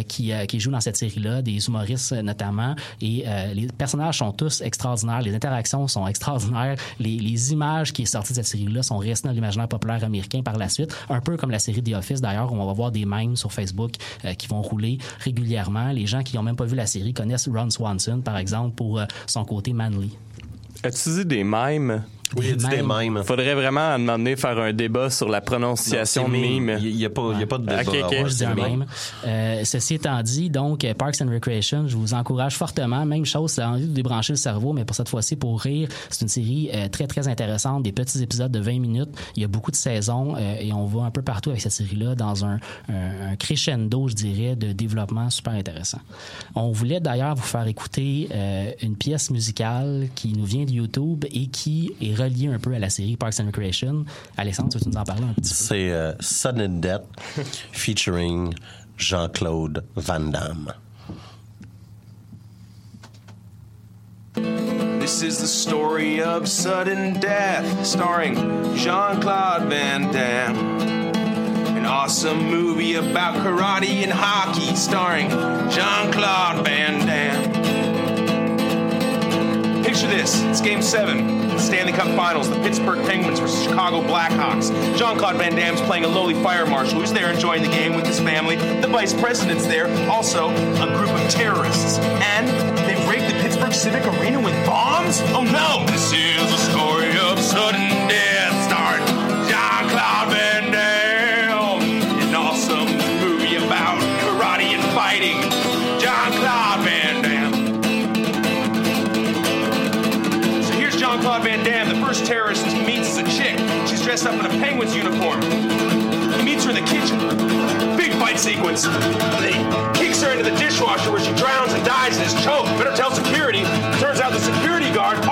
Speaker 9: qui qui jouent dans cette série-là, des humoristes notamment, et les personnages sont tous extraordinaires, les interactions sont extraordinaires, les, les images qui est sorties de cette série-là sont restées dans l'imaginaire populaire américain par la suite. Un peu comme la série The Office d'ailleurs, où on va voir des memes sur Facebook euh, qui vont rouler régulièrement. Les gens qui n'ont même pas vu la série connaissent Ron Swanson, par exemple, pour euh, son côté manly.
Speaker 8: As-tu des mèmes?
Speaker 7: Oui, des mèmes.
Speaker 8: Faudrait vraiment à un moment donné faire un débat sur la prononciation
Speaker 7: Non,
Speaker 8: mime.
Speaker 7: Il n'y a, pas- il y a pas de débat.
Speaker 8: Ok, ok.
Speaker 7: à avoir,
Speaker 9: Moi, je même. Euh, ceci étant dit, donc, euh, Parks and Recreation, je vous encourage fortement. Même chose, ça a envie de débrancher le cerveau, mais pour cette fois-ci, pour rire, c'est une série euh, très, très intéressante, des petits épisodes de 20 minutes. Il y a beaucoup de saisons euh, et on va un peu partout avec cette série-là dans un, un- un crescendo, je dirais, de développement super intéressant. On voulait d'ailleurs vous faire écouter euh, une pièce musicale qui nous vient de YouTube et qui est reliée un peu à la série Parks and Recreation. Alessandre, tu veux nous en parler un petit peu?
Speaker 7: C'est euh, Sudden Death featuring Jean-Claude Van Damme.
Speaker 1: This is the story of sudden death, starring Jean Claude Van Damme. An awesome movie about karate and hockey, starring Jean Claude Van Damme. Picture this it's game seven, Stanley Cup Finals, the Pittsburgh Penguins versus Chicago Blackhawks. Jean Claude Van Damme's playing a lowly fire marshal who's there enjoying the game with his family. The vice president's there, also a group of terrorists. Dressed up in a Penguins uniform. He meets her in the kitchen. Big fight sequence. Then he kicks her into the dishwasher where she drowns and dies and is choked. Better tell security. Turns out the security guard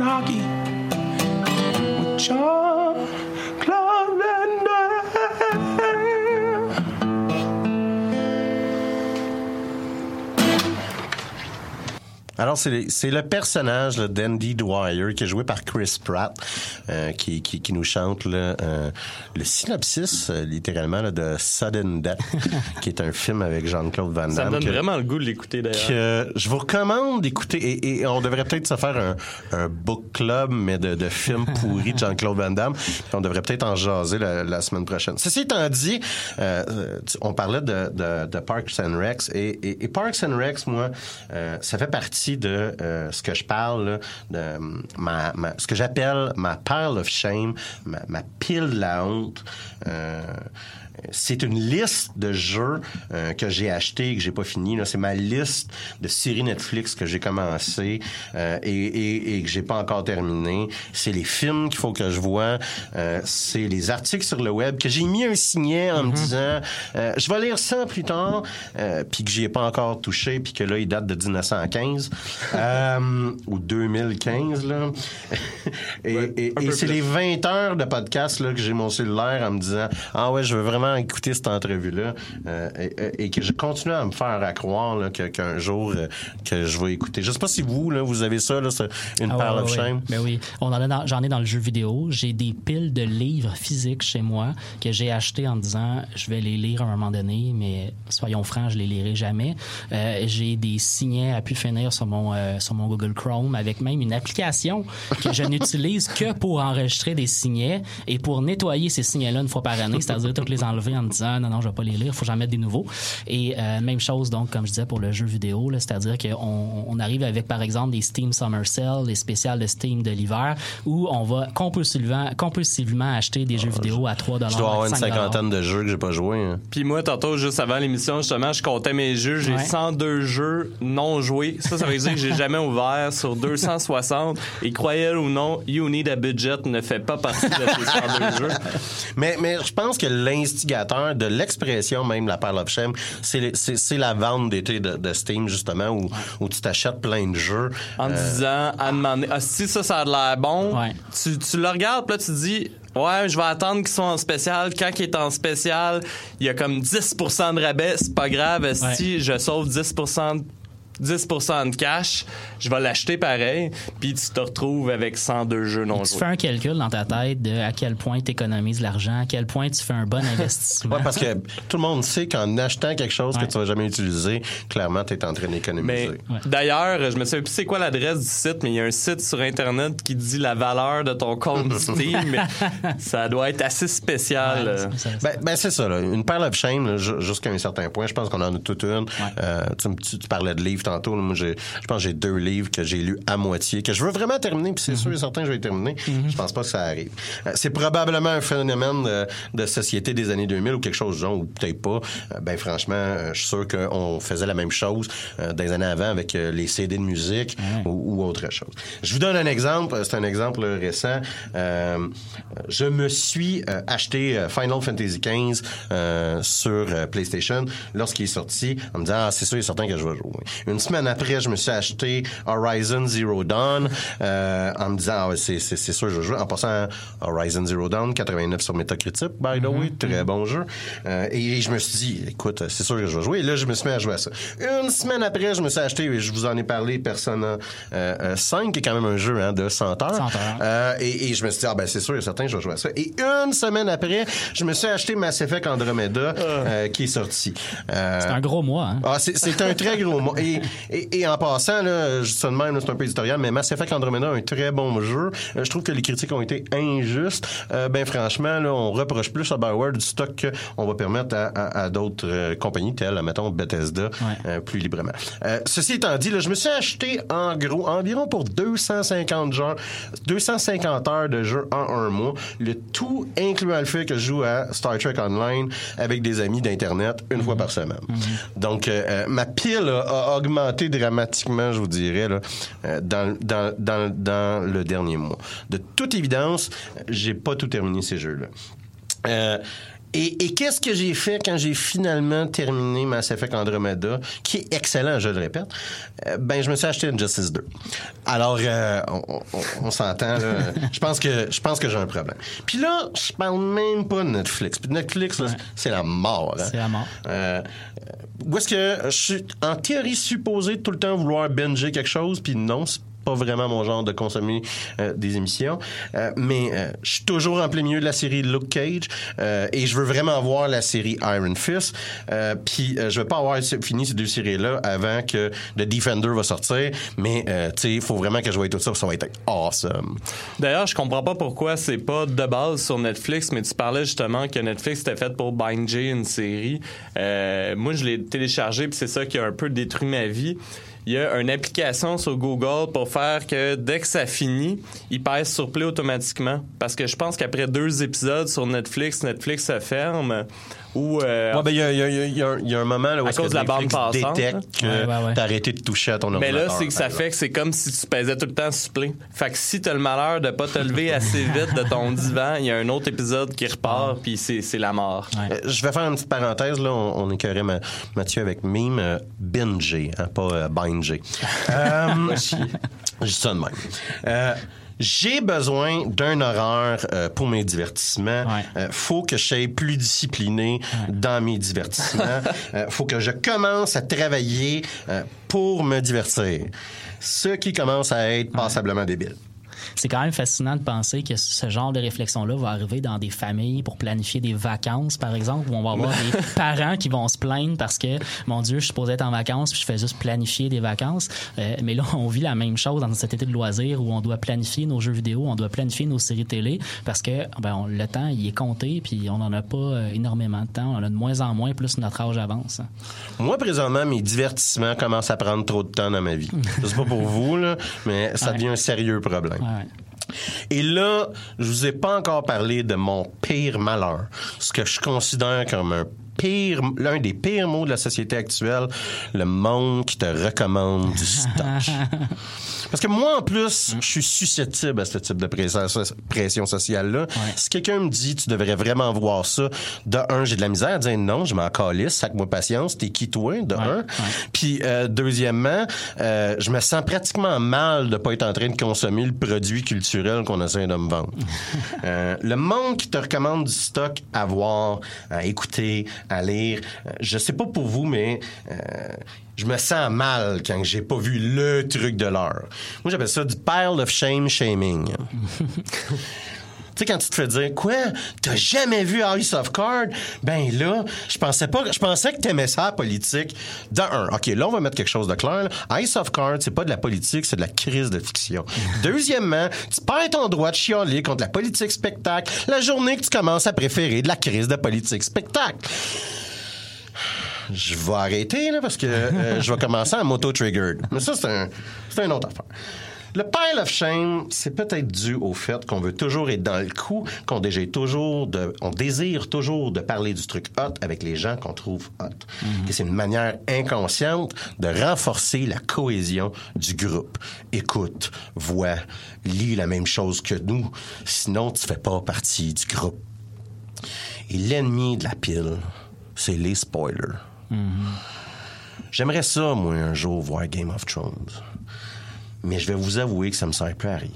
Speaker 1: hockey
Speaker 7: Alors, c'est c'est le personnage là, d'Andy Dwyer qui est joué par Chris Pratt euh, qui, qui, qui nous chante là, euh, le synopsis, euh, littéralement, là, de Sudden Death, (laughs) qui est un film avec Jean-Claude Van Damme.
Speaker 8: Ça me donne
Speaker 7: que-
Speaker 8: vraiment le goût de l'écouter d'ailleurs.
Speaker 7: que je vous recommande d'écouter et, et on devrait peut-être se faire un, un book club mais de, de films (laughs) pourris de Jean-Claude Van Damme on devrait peut-être en jaser la, la semaine prochaine ceci étant dit euh, euh, tu- on parlait de, de, de Parks and Recs et, et, et Parks and Recs moi euh, ça fait partie de euh, ce que je parle de ma, ce que j'appelle ma pile of shame ma, ma pile de la honte euh, c'est une liste de jeux euh, que j'ai acheté et que j'ai pas fini. là. C'est ma liste de séries Netflix que j'ai commencé euh, et, et, et que j'ai pas encore terminé. C'est les films qu'il faut que je vois. Euh, c'est les articles sur le web que j'ai mis un signet en me disant euh, je vais lire ça plus tard euh, puis que j'y ai pas encore touché puis que là il date de 1915 euh, ou 2015 là. (laughs) et et- et c'est les 20 heures de podcast là, que j'ai mon cellulaire en me disant ah ouais je veux vraiment vraiment écouté cette entrevue-là euh, et, et que je continue à me faire à croire là, que- qu'un jour euh, que je vais écouter. Je sais pas si vous, là, vous avez ça, là, une
Speaker 9: Ah
Speaker 7: perle
Speaker 9: ouais,
Speaker 7: of
Speaker 9: ouais.
Speaker 7: shame.
Speaker 9: Ben oui, on en a dans- j'en ai dans le jeu vidéo. J'ai des piles de livres physiques chez moi que j'ai achetés en disant je vais les lire à un moment donné, mais soyons francs, je les lirai jamais. Euh, j'ai des signets à pu finir sur mon euh, sur mon Google Chrome avec même une application que je (laughs) n'utilise que pour enregistrer des signets et pour nettoyer ces signets-là une fois par année, c'est-à-dire toutes les enlever en me disant non non, je vais pas les lire, faut que j'en mette des nouveaux. Et euh, même chose donc comme je disais pour le jeu vidéo, c'est-à-dire qu'on on arrive avec par exemple des Steam Summer Sale, les spéciales de Steam de l'hiver, où on va compulsivement, compulsivement acheter des jeux vidéo à 3
Speaker 7: Je dois avoir une cinquantaine de jeux que j'ai pas joué. hein.
Speaker 8: Puis moi, tantôt, juste avant l'émission, justement, je comptais mes jeux. J'ai
Speaker 9: Ouais.
Speaker 8: 102 jeux non joués. Ça, ça veut dire que j'ai (laughs) jamais ouvert sur 260. Et croyez-le ou non, You Need a Budget ne fait pas partie de ces 102 jeux.
Speaker 7: Mais, mais je pense que de l'expression même, la Perle of Shame, c'est la vente d'été de, de Steam, justement, où, où tu t'achètes plein de jeux.
Speaker 8: En
Speaker 7: Euh,
Speaker 8: disant, à demander, ah, si ça, ça a l'air bon,
Speaker 9: Ouais.
Speaker 8: tu, tu le regardes, puis là, tu dis, ouais, je vais attendre qu'ils soient en spécial. Quand il est en spécial, il y a comme 10% de rabais. C'est pas grave, si je sauve 10 de 10% de cash, je vais l'acheter pareil, puis tu te retrouves avec 102 jeux non
Speaker 9: Tu
Speaker 8: joués.
Speaker 9: fais un calcul dans ta tête de à quel point tu économises l'argent, à quel point tu fais un bon investissement.
Speaker 7: Ouais, parce que tout le monde sait qu'en achetant quelque chose
Speaker 9: Ouais.
Speaker 7: que tu vas jamais utiliser, clairement, tu es en train
Speaker 8: Mais
Speaker 7: d'économiser.
Speaker 8: d'ailleurs, je me souviens plus c'est quoi l'adresse du site, mais il y a un site sur internet qui dit la valeur de ton compte Steam. (laughs) mais ça doit être assez spécial.
Speaker 7: Ben, ben, c'est ça, là. une perle of shame, jusqu'à un certain point. Je pense qu'on en a toute une. Euh, tu, tu- tu parlais de livres tantôt. là. Moi, j'ai- je pense que j'ai deux livres que j'ai lus à moitié, que je veux vraiment terminer, puis c'est sûr et certain que je vais les terminer. Je pense pas que ça arrive. Euh, c'est probablement un phénomène de, de société des années 2000 ou quelque chose du genre, ou peut-être pas. Euh, ben, franchement, euh, je suis sûr qu'on faisait la même chose des années avant avec les CD de musique ou, ou autre chose. Je vous donne un exemple. C'est un exemple récent. Euh, je me suis acheté Final Fantasy XV euh, sur PlayStation lorsqu'il est sorti en me disant ah c'est sûr et certain que je vais jouer. Une semaine après je me suis acheté Horizon Zero Dawn euh, en me disant ah ouais, c'est c'est c'est sûr je vais jouer. En passant Horizon Zero Dawn 89 sur Metacritic by the way très bon jeu Euh, et je me suis dit écoute c'est sûr que je vais jouer et là je me suis mis à jouer à ça. Une semaine après je me suis acheté et je vous en ai parlé Persona euh, euh, 5 qui est quand même un jeu hein, de 100 heures.
Speaker 9: 100 heures.
Speaker 7: Euh, et, et je me suis dit, ah ben c'est sûr et certain je vais jouer à ça. Et une semaine après, je me suis acheté Mass Effect Andromeda euh, qui est sorti. Euh,
Speaker 9: C'est un gros mois. Hein?
Speaker 7: ah, c'est, c'est un très gros. Et, et, et en passant, là, je dis ça de même, c'est un peu éditorial, mais Mass Effect Andromeda, un très bon jeu. Euh, je trouve que les critiques ont été injustes. Euh, ben franchement, là, on reproche plus à Bioware du stock qu'on va permettre à, à- à d'autres euh, compagnies telles, mettons, Bethesda, euh, plus librement. Euh, ceci étant dit, là, je me suis acheté en gros environ pour 250 heures, 250 heures de jeu en un mois. Le tout incluant le fait que je joue à Star Trek Online avec des amis d'Internet une fois par semaine. Donc, euh, ma pile a, a augmenté dramatiquement, je vous dirais, euh, dans le dernier mois. De toute évidence, j'ai pas tout terminé ces jeux-là. Euh, et, et qu'est-ce que j'ai fait quand j'ai finalement terminé Mass Effect Andromeda, qui est excellent, je le répète? Euh, ben, je me suis acheté une Justice 2. Alors, euh, on, on- on s'entend. (laughs) Je pense que, je pense que j'ai un problème. Puis là, je parle même pas de Netflix. Puis Netflix, là, c'est la mort. hein.
Speaker 9: C'est la mort.
Speaker 7: Euh, où est-ce que je suis en théorie supposé tout le temps vouloir binger quelque chose, puis non, c'est pas vraiment mon genre de consommer euh, des émissions. Euh, mais euh, je suis toujours en plein milieu de la série Luke Cage et je veux vraiment voir la série Iron Fist. Puis je veux pas avoir fini ces deux séries-là avant que The Defender va sortir. Mais tu sais, il faut vraiment que je voie tout ça, ça va être awesome.
Speaker 8: D'ailleurs, je comprends pas pourquoi c'est pas de base sur Netflix, mais tu parlais justement que Netflix était fait pour binger une série. Moi, je l'ai téléchargé, puis c'est ça qui a un peu détruit ma vie. Il y a une application sur Google pour faire que dès que ça finit, il pèse sur play automatiquement. Parce que je pense qu'après deux épisodes sur Netflix, Netflix se ferme. Ou euh,
Speaker 7: Ouais, ben, il y a, il y a- il y a- il y a un- moment là, où
Speaker 8: À
Speaker 7: que
Speaker 8: cause de la bande passante,
Speaker 7: détecte que
Speaker 9: Ouais, ouais, ouais.
Speaker 7: t'as arrêté de toucher à ton
Speaker 8: Mais
Speaker 7: ordinateur.
Speaker 8: là, c'est que ça fait que c'est comme si tu pesais tout le temps sur play. Fait que si t'as le malheur de pas te lever assez vite de ton divan, il y a un autre épisode qui repart, puis c'est c'est la mort.
Speaker 7: Euh, Je vais faire une petite parenthèse, là. On, on écœurait ma- Mathieu avec mime euh, binger, hein, pas euh, binger. (laughs) Euh, je dis ça de même. J'ai besoin d'un horaire euh, pour mes divertissements. Euh, faut que je sois plus discipliné dans mes divertissements. (laughs) Euh, faut que je commence à travailler euh, pour me divertir. Ce qui commence à être passablement débile.
Speaker 9: C'est quand même fascinant de penser que ce genre de réflexion-là va arriver dans des familles pour planifier des vacances, par exemple, où on va avoir des (laughs) parents qui vont se plaindre parce que, mon Dieu, je suis supposé être en vacances puis je fais juste planifier des vacances. Euh, mais là, on vit la même chose dans cet été de loisirs où on doit planifier nos jeux vidéo, on doit planifier nos séries télé parce que ben, on- le temps, il est compté puis on n'en a pas euh, énormément de temps. On en a de moins en moins plus notre âge avance.
Speaker 7: Moi, présentement, mes divertissements commencent à prendre trop de temps dans ma vie. (laughs) Je sais pas pour vous, là, mais ça devient un sérieux problème. Et là, je vous ai pas encore parlé de mon pire malheur, ce que je considère comme un pire, l'un des pires mots de la société actuelle, le monde qui te recommande du stock. (laughs) Parce que moi, en plus, je suis susceptible à ce type de pression, sociale-là. Si quelqu'un me dit, tu devrais vraiment voir ça, de un, j'ai de la misère à dire non, je m'en calisse, sac-moi patience, t'es qui toi, de un. Puis, euh, deuxièmement, euh, je me sens pratiquement mal de pas être en train de consommer le produit culturel qu'on essaie de me vendre. (laughs) Euh, le monde qui te recommande du stock à voir, à écouter, à lire, euh, je sais pas pour vous, mais euh, je me sens mal quand j'ai pas vu le truc de l'heure. Moi, j'appelle ça du pile of shame shaming. (laughs) Tu sais, quand tu te fais dire, quoi, t'as jamais vu House of Cards? Ben là, je pensais pas, je pensais que t'aimais ça, la politique. De un, OK, là, on va mettre quelque chose de clair. là. Ice of Cards, c'est pas de la politique, c'est de la crise de fiction. (laughs) Deuxièmement, tu perds ton droit de chialer contre la politique spectacle la journée que tu commences à préférer de la crise de politique spectacle. Je vais arrêter, là, parce que euh, (laughs) je vais commencer à m'auto-triggered. Mais ça, c'est un, c'est une autre affaire. Le pile of shame, c'est peut-être dû au fait qu'on veut toujours être dans le coup, qu'on désire toujours de, on désire toujours de parler du truc hot avec les gens qu'on trouve hot. Et c'est une manière inconsciente de renforcer la cohésion du groupe. Écoute, vois, lis la même chose que nous, sinon tu fais pas partie du groupe. Et l'ennemi de la pile, c'est les spoilers. J'aimerais ça, moi, un jour, voir Game of Thrones. Mais je vais vous avouer que ça me sert plus à rien.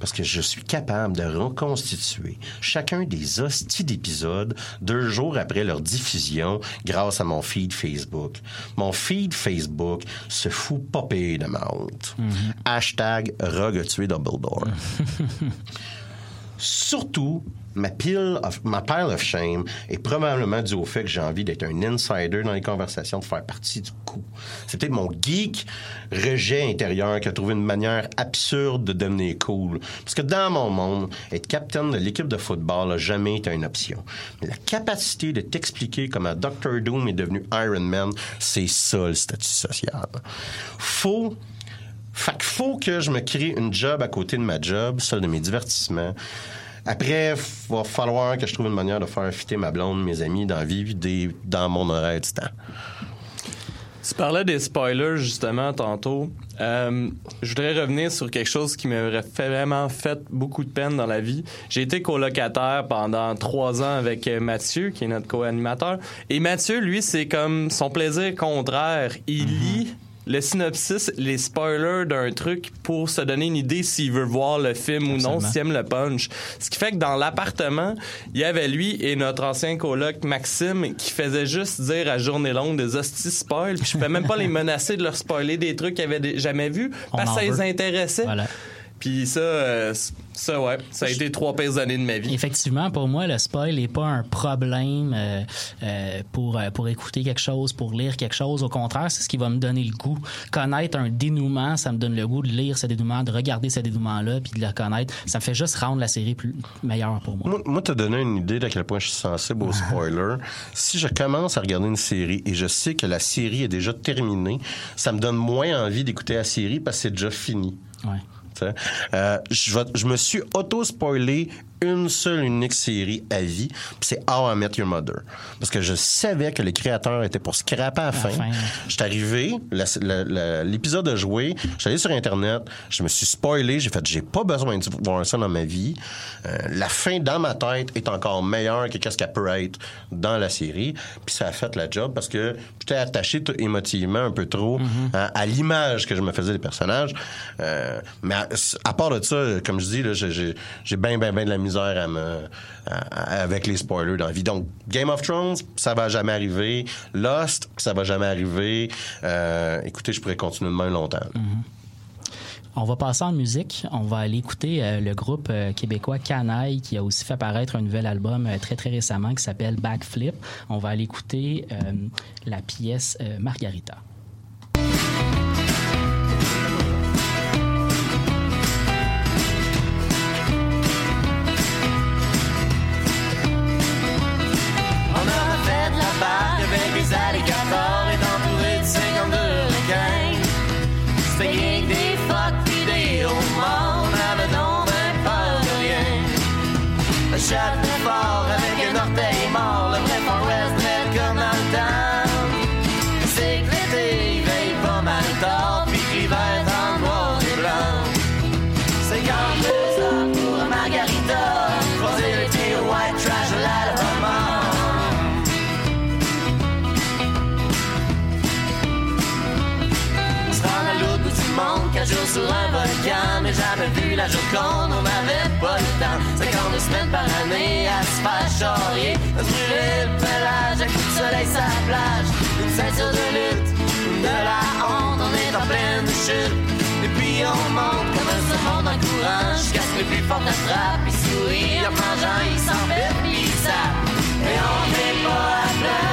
Speaker 7: Parce que je suis capable de reconstituer chacun des hosties d'épisodes deux jours après leur diffusion grâce à mon feed Facebook. Mon feed Facebook se fout pas pire de ma honte. A tué Dumbledore. (laughs) Surtout, ma pile of, ma pile shame est probablement due au fait que j'ai envie d'être un insider dans les conversations, de faire partie du coup. Peut-être mon geek rejet intérieur qui a trouvé une manière absurde de devenir cool. Parce que dans mon monde, être capitaine de l'équipe de football n'a jamais été une option. Mais la capacité de t'expliquer comment Dr. Doom est devenu Iron Man, c'est ça le statut social. Faut fait qu'il faut que je me crée une job à côté de ma job, celle de mes divertissements. Après, il va falloir que je trouve une manière de faire fitter ma blonde, mes amis, dans la vie, des, dans mon horaire du temps.
Speaker 8: Tu parlais des spoilers justement tantôt. Euh, je voudrais revenir sur quelque chose qui m'aurait fait- vraiment fait beaucoup de peine dans la vie. J'ai été colocataire pendant trois ans avec euh, Mathieu, qui est notre co-animateur. Et Mathieu, lui, c'est comme son plaisir contraire. Il lit le synopsis, les spoilers d'un truc pour se donner une idée s'il veut voir le film ou non, s'il aime le punch. Ce qui fait que dans l'appartement, il y avait lui et notre ancien coloc Maxime qui faisait juste dire à journée longue des hosties spoil. Puis je pouvais même pas les menacer de leur spoiler des trucs qu'ils avaient jamais vus parce que ça les intéressait.
Speaker 9: Voilà.
Speaker 8: Puis ça, euh, ça ouais, ça a été trois pires années de ma vie.
Speaker 9: Effectivement, pour moi, le spoil n'est pas un problème euh, euh, pour, euh, pour écouter quelque chose, pour lire quelque chose. Au contraire, c'est ce qui va me donner le goût. Connaître un dénouement, ça me donne le goût de lire ce dénouement, de regarder ce dénouement-là, puis de le connaître. Ça me fait juste rendre la série plus meilleure pour moi.
Speaker 7: Moi, moi t'as donné une idée d'à quel point je suis sensible aux (laughs) spoilers. si je commence à regarder une série et je sais que la série est déjà terminée, ça me donne moins envie d'écouter la série parce que c'est déjà fini.
Speaker 9: Ouais.
Speaker 7: Euh, je, je me suis auto-spoilé une seule unique série à vie, c'est How I Met Your Mother. Parce que je savais que les créateurs étaient pour scraper à la fin.
Speaker 9: fin.
Speaker 7: J'étais arrivé, l'épisode a joué, j'étais allé sur Internet, je me suis spoilé, j'ai fait, j'ai pas besoin de voir ça dans ma vie. Euh, la fin dans ma tête est encore meilleure que qu'est-ce qu'elle peut être dans la série. Puis ça a fait la job parce que j'étais attaché émotivement un peu trop à, à l'image que je me faisais des personnages. Euh, mais à, à part de ça, comme je dis, j'ai bien, bien, bien de la misère avec les spoilers dans la vie. Donc, Game of Thrones, ça va jamais arriver. Lost, ça va jamais arriver. Euh, écoutez, je pourrais continuer de même longtemps.
Speaker 9: On va passer en musique. On va aller écouter euh, le groupe euh, québécois Canaille qui a aussi fait paraître un nouvel album très très récemment qui s'appelle Backflip. On va aller écouter la pièce Margarita.
Speaker 11: Le charrier, brûler le pelage, de soleil sa plage, une ceinture de lutte, de la honte, on est en pleine chute. Et puis on monte comme un monde en courant, jusqu'à ce que le plus fort attrape, il sourit en mangeant, il s'en fait, puis il. Et on n'est pas à plaindre,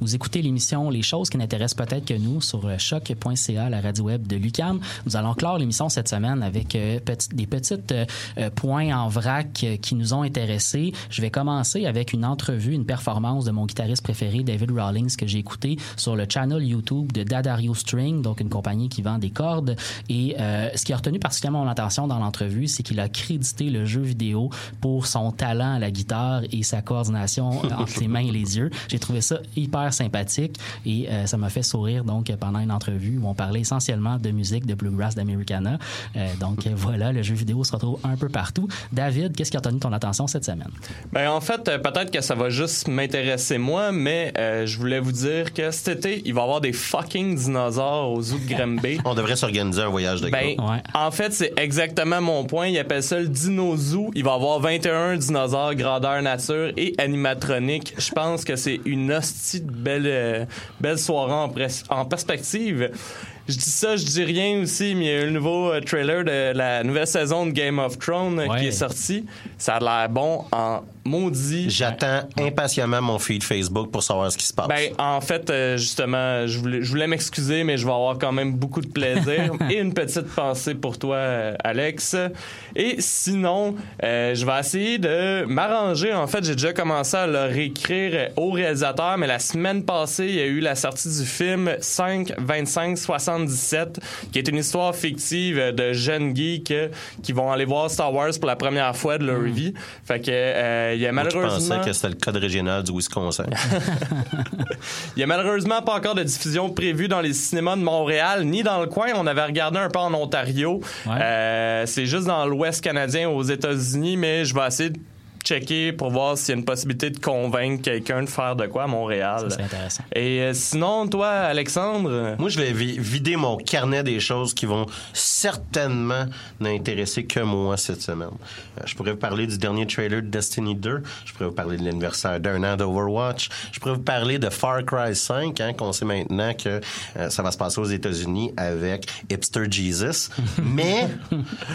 Speaker 9: Vous écoutez l'émission Les choses qui n'intéressent peut-être que nous sur euh, choc.ca, la radio web de Lucam. Nous allons clore l'émission cette semaine avec euh, des petites euh, points en vrac qui nous ont intéressés. Je vais commencer avec une entrevue, une performance de mon guitariste préféré, David Rawlings, que j'ai écouté sur le channel YouTube de Dadario String, donc une compagnie qui vend des cordes. Et euh, ce qui a retenu particulièrement mon attention dans l'entrevue, c'est qu'il a crédité le jeu vidéo pour son talent à la guitare et sa coordination (laughs) entre les mains et les yeux. J'ai trouvé ça hyper sympathique et euh, ça m'a fait sourire donc pendant une entrevue où on parlait essentiellement de musique, de bluegrass, d'Americana. Euh, donc (laughs) voilà, le jeu vidéo se retrouve un peu partout. David, qu'est-ce qui a retenu ton attention cette semaine?
Speaker 8: Ben en fait, euh, peut-être que ça va juste m'intéresser moi, mais euh, je voulais vous dire que cet été, il va y avoir des fucking dinosaures au zoo de Granby. (laughs)
Speaker 7: On devrait s'organiser un voyage de
Speaker 8: Ben, en fait, c'est exactement mon point. Il appelle ça le Dino Zoo. Il va y avoir 21 dinosaures grandeur nature et animatronique. Je pense que c'est une hostie de belle, euh, belle soirée en, perspective. Je dis ça, je dis rien aussi, mais il y a eu le nouveau euh, trailer de la nouvelle saison de Game of Thrones euh,
Speaker 9: Ouais.
Speaker 8: qui est sorti. Ça a l'air bon en maudit.
Speaker 7: J'attends impatiemment mon feed Facebook pour savoir ce qui se passe.
Speaker 8: Ben, en fait, euh, justement, je voulais, je voulais m'excuser, mais je vais avoir quand même beaucoup de plaisir (laughs) et une petite pensée pour toi, euh, Alex. Et sinon, euh, je vais essayer de m'arranger. En fait, j'ai déjà commencé à le réécrire au réalisateur, mais la semaine passée, il y a eu la sortie du film 5 25 77, qui est une histoire fictive de jeunes geeks qui vont aller voir Star Wars pour la première fois de leur vie. Fait que euh, il y a
Speaker 7: Moi
Speaker 8: malheureusement
Speaker 7: pensais que c'était le code régional du Wisconsin. (laughs)
Speaker 8: il y a malheureusement pas encore de diffusion prévue dans les cinémas de Montréal ni dans le coin. On avait regardé un peu en Ontario. Euh, c'est juste dans l'Ouest canadien aux États-Unis, mais je vais essayer de checker pour voir s'il y a une possibilité de convaincre quelqu'un de faire de quoi à Montréal.
Speaker 9: Ça, c'est intéressant.
Speaker 8: Et euh, sinon, toi, Alexandre,
Speaker 7: Moi, je vais vi- vider mon carnet des choses qui vont certainement n'intéresser que moi cette semaine. Euh, je pourrais vous parler du dernier trailer de Destiny 2. Je pourrais vous parler de l'anniversaire d'un an d'Overwatch. Je pourrais vous parler de Far Cry 5, hein, qu'on sait maintenant que euh, ça va se passer aux États-Unis avec Hipster Jesus. (laughs) Mais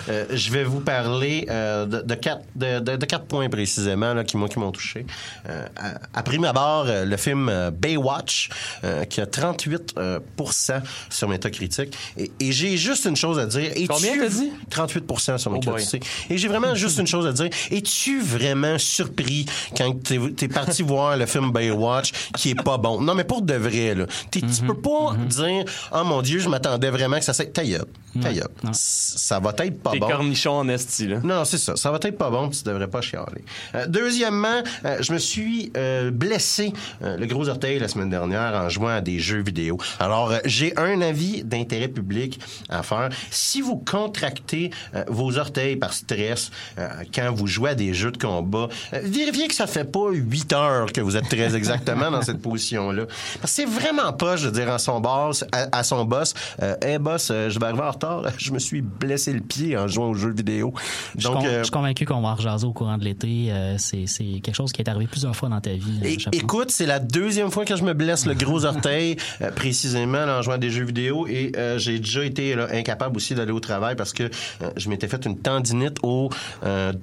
Speaker 7: euh, je vais vous parler euh, de, de quatre, de, de- de quatre points précisément là, qui, moi, qui m'ont touché. Euh, à, à prime abord, euh, le film euh, Baywatch, euh, qui a 38 euh, pourcent sur Metacritic. Et, et j'ai juste une chose à dire.
Speaker 8: Combien t'as dit?
Speaker 7: 38 sur
Speaker 8: Oh.
Speaker 7: Metacritic. et j'ai vraiment juste une chose à dire. Es-tu vraiment surpris quand t'es es parti (laughs) voir le film Baywatch qui est pas bon? Non, mais pour de vrai, là. Tu
Speaker 8: Mm-hmm.
Speaker 7: peux pas dire, oh mon Dieu, je m'attendais vraiment que ça soit... Ta gueule. Ta gueule. Ça va être pas
Speaker 8: t'es
Speaker 7: bon.
Speaker 8: cornichon en esti, là.
Speaker 7: Non, c'est ça. Ça va être pas bon, puis tu devrais pas chialer. Euh, deuxièmement, euh, je me suis euh, blessé euh, le gros orteil la semaine dernière en jouant à des jeux vidéo. Alors, j'ai un avis d'intérêt public à faire. Si vous contractez euh, vos orteils par stress euh, quand vous jouez à des jeux de combat, vérifiez que ça fait pas huit heures que vous êtes très exactement dans cette position-là. Parce que c'est vraiment pas, je veux dire, à son boss, à, à son boss, euh, hey boss, je vais arriver en retard, (laughs) je me suis blessé le pied en jouant aux jeux vidéo. Donc, euh,
Speaker 9: je suis convaincu qu'on va rejaser au courant de l'été. Euh, c'est quelque chose qui est arrivé plusieurs fois dans ta vie. euh,
Speaker 7: écoute, c'est la deuxième fois que je me blesse le gros (laughs) orteil, euh, précisément là, en jouant à des jeux vidéo, et euh, j'ai déjà été là, incapable aussi d'aller au travail parce que je m'étais fait une tendinite aux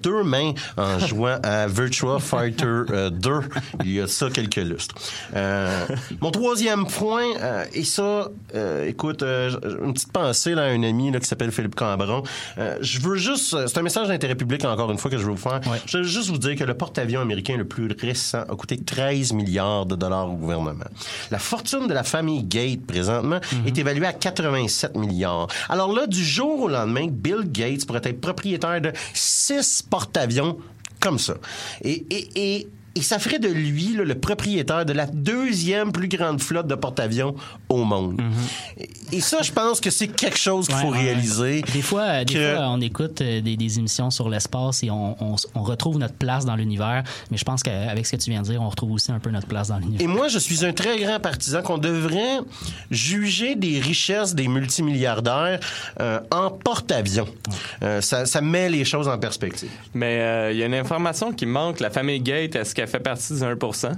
Speaker 7: deux mains en (laughs) jouant à Virtua Fighter euh, 2 il y a ça quelques lustres. Mon troisième point, et ça, écoute, une petite pensée là, à un ami là, qui s'appelle Philippe Cambron. Je veux juste, c'est un message d'intérêt public encore une fois que je veux vous faire. Je veux juste vous dire que le porte-avions américain le plus récent a coûté 13 milliards de dollars au gouvernement. La fortune de la famille Gates présentement est évaluée à 87 milliards. Alors là, du jour au lendemain, Bill Gates pourrait être propriétaire de six porte-avions comme ça. Et, et, et, et ça ferait de lui là, le propriétaire de la deuxième plus grande flotte de porte-avions au monde. et, et ça, je pense que c'est quelque chose qu'il
Speaker 9: Ouais,
Speaker 7: faut
Speaker 9: ouais, ouais.
Speaker 7: réaliser.
Speaker 9: Des fois, euh, des
Speaker 7: que-
Speaker 9: fois, on écoute euh, des, des émissions sur l'espace et on, on, on retrouve notre place dans l'univers. Mais je pense qu'avec ce que tu viens de dire, on retrouve aussi un peu notre place dans l'univers.
Speaker 7: Et moi, je suis un très grand partisan qu'on devrait juger des richesses des multimilliardaires euh, en porte-avions. Euh, ça, ça met les choses en perspective.
Speaker 8: Mais euh, il y a une information qui manque. La famille Gate, est-ce qu'elle fait partie du 1%?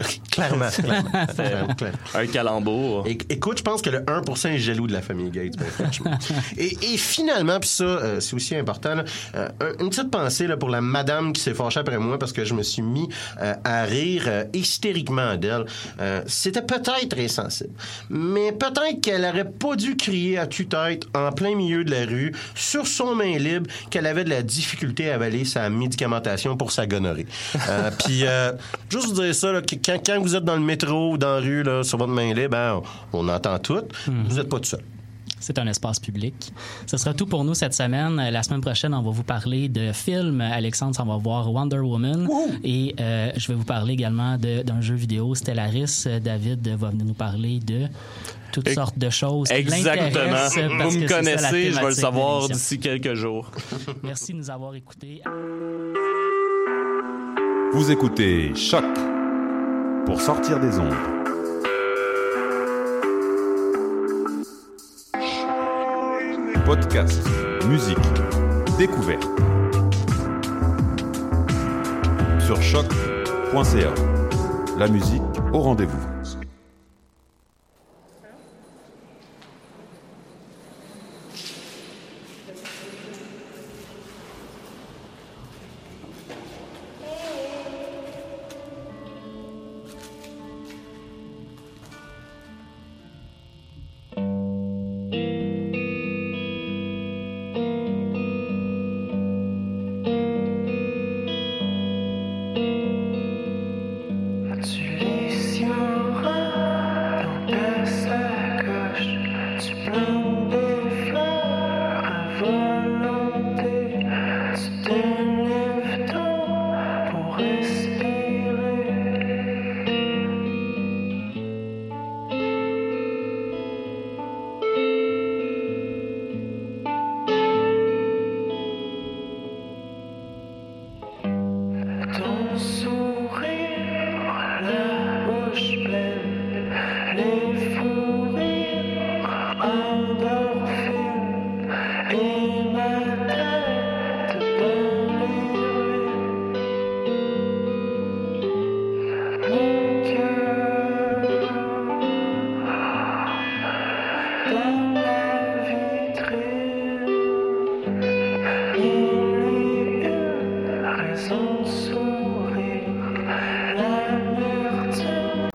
Speaker 8: (laughs)
Speaker 7: Clairement. clairement. Clairement, clairement.
Speaker 8: Un calembour.
Speaker 7: É- écoute, je pense que le 1% est jaloux de la famille Gates, ben, franchement. (laughs) et, et finalement, puis ça, euh, c'est aussi important, là, euh, un- une petite pensée là, pour la madame qui s'est fâchée après moi parce que je me suis mis euh, à rire euh, hystériquement d'elle. Euh, C'était peut-être insensible, mais peut-être qu'elle aurait pas dû crier à tue-tête en plein milieu de la rue, sur son main libre, qu'elle avait de la difficulté à avaler sa médicamentation pour sa gonorrhée. Euh, Puis, euh, (laughs) juste vous dire ça, là, que quand, quand vous êtes dans le métro ou dans la rue, là, sur votre main libre, hein, on, on entend tout. Vous n'êtes pas tout seul.
Speaker 9: C'est un espace public. Ce sera tout pour nous cette semaine. La semaine prochaine, on va vous parler de films. Alexandre s'en va voir Wonder Woman. Et euh, je vais vous parler également de- d'un jeu vidéo, Stellaris. David va venir nous parler de toutes sortes de choses.
Speaker 8: Exactement. Vous
Speaker 9: que
Speaker 8: me
Speaker 9: c'est ça, la
Speaker 8: connaissez, je vais le savoir d'ici quelques jours.
Speaker 9: Merci de nous avoir écoutés.
Speaker 12: Vous écoutez Choc pour sortir des ondes. Podcast, musique, découverte. Sur choc.ca. La musique au rendez-vous.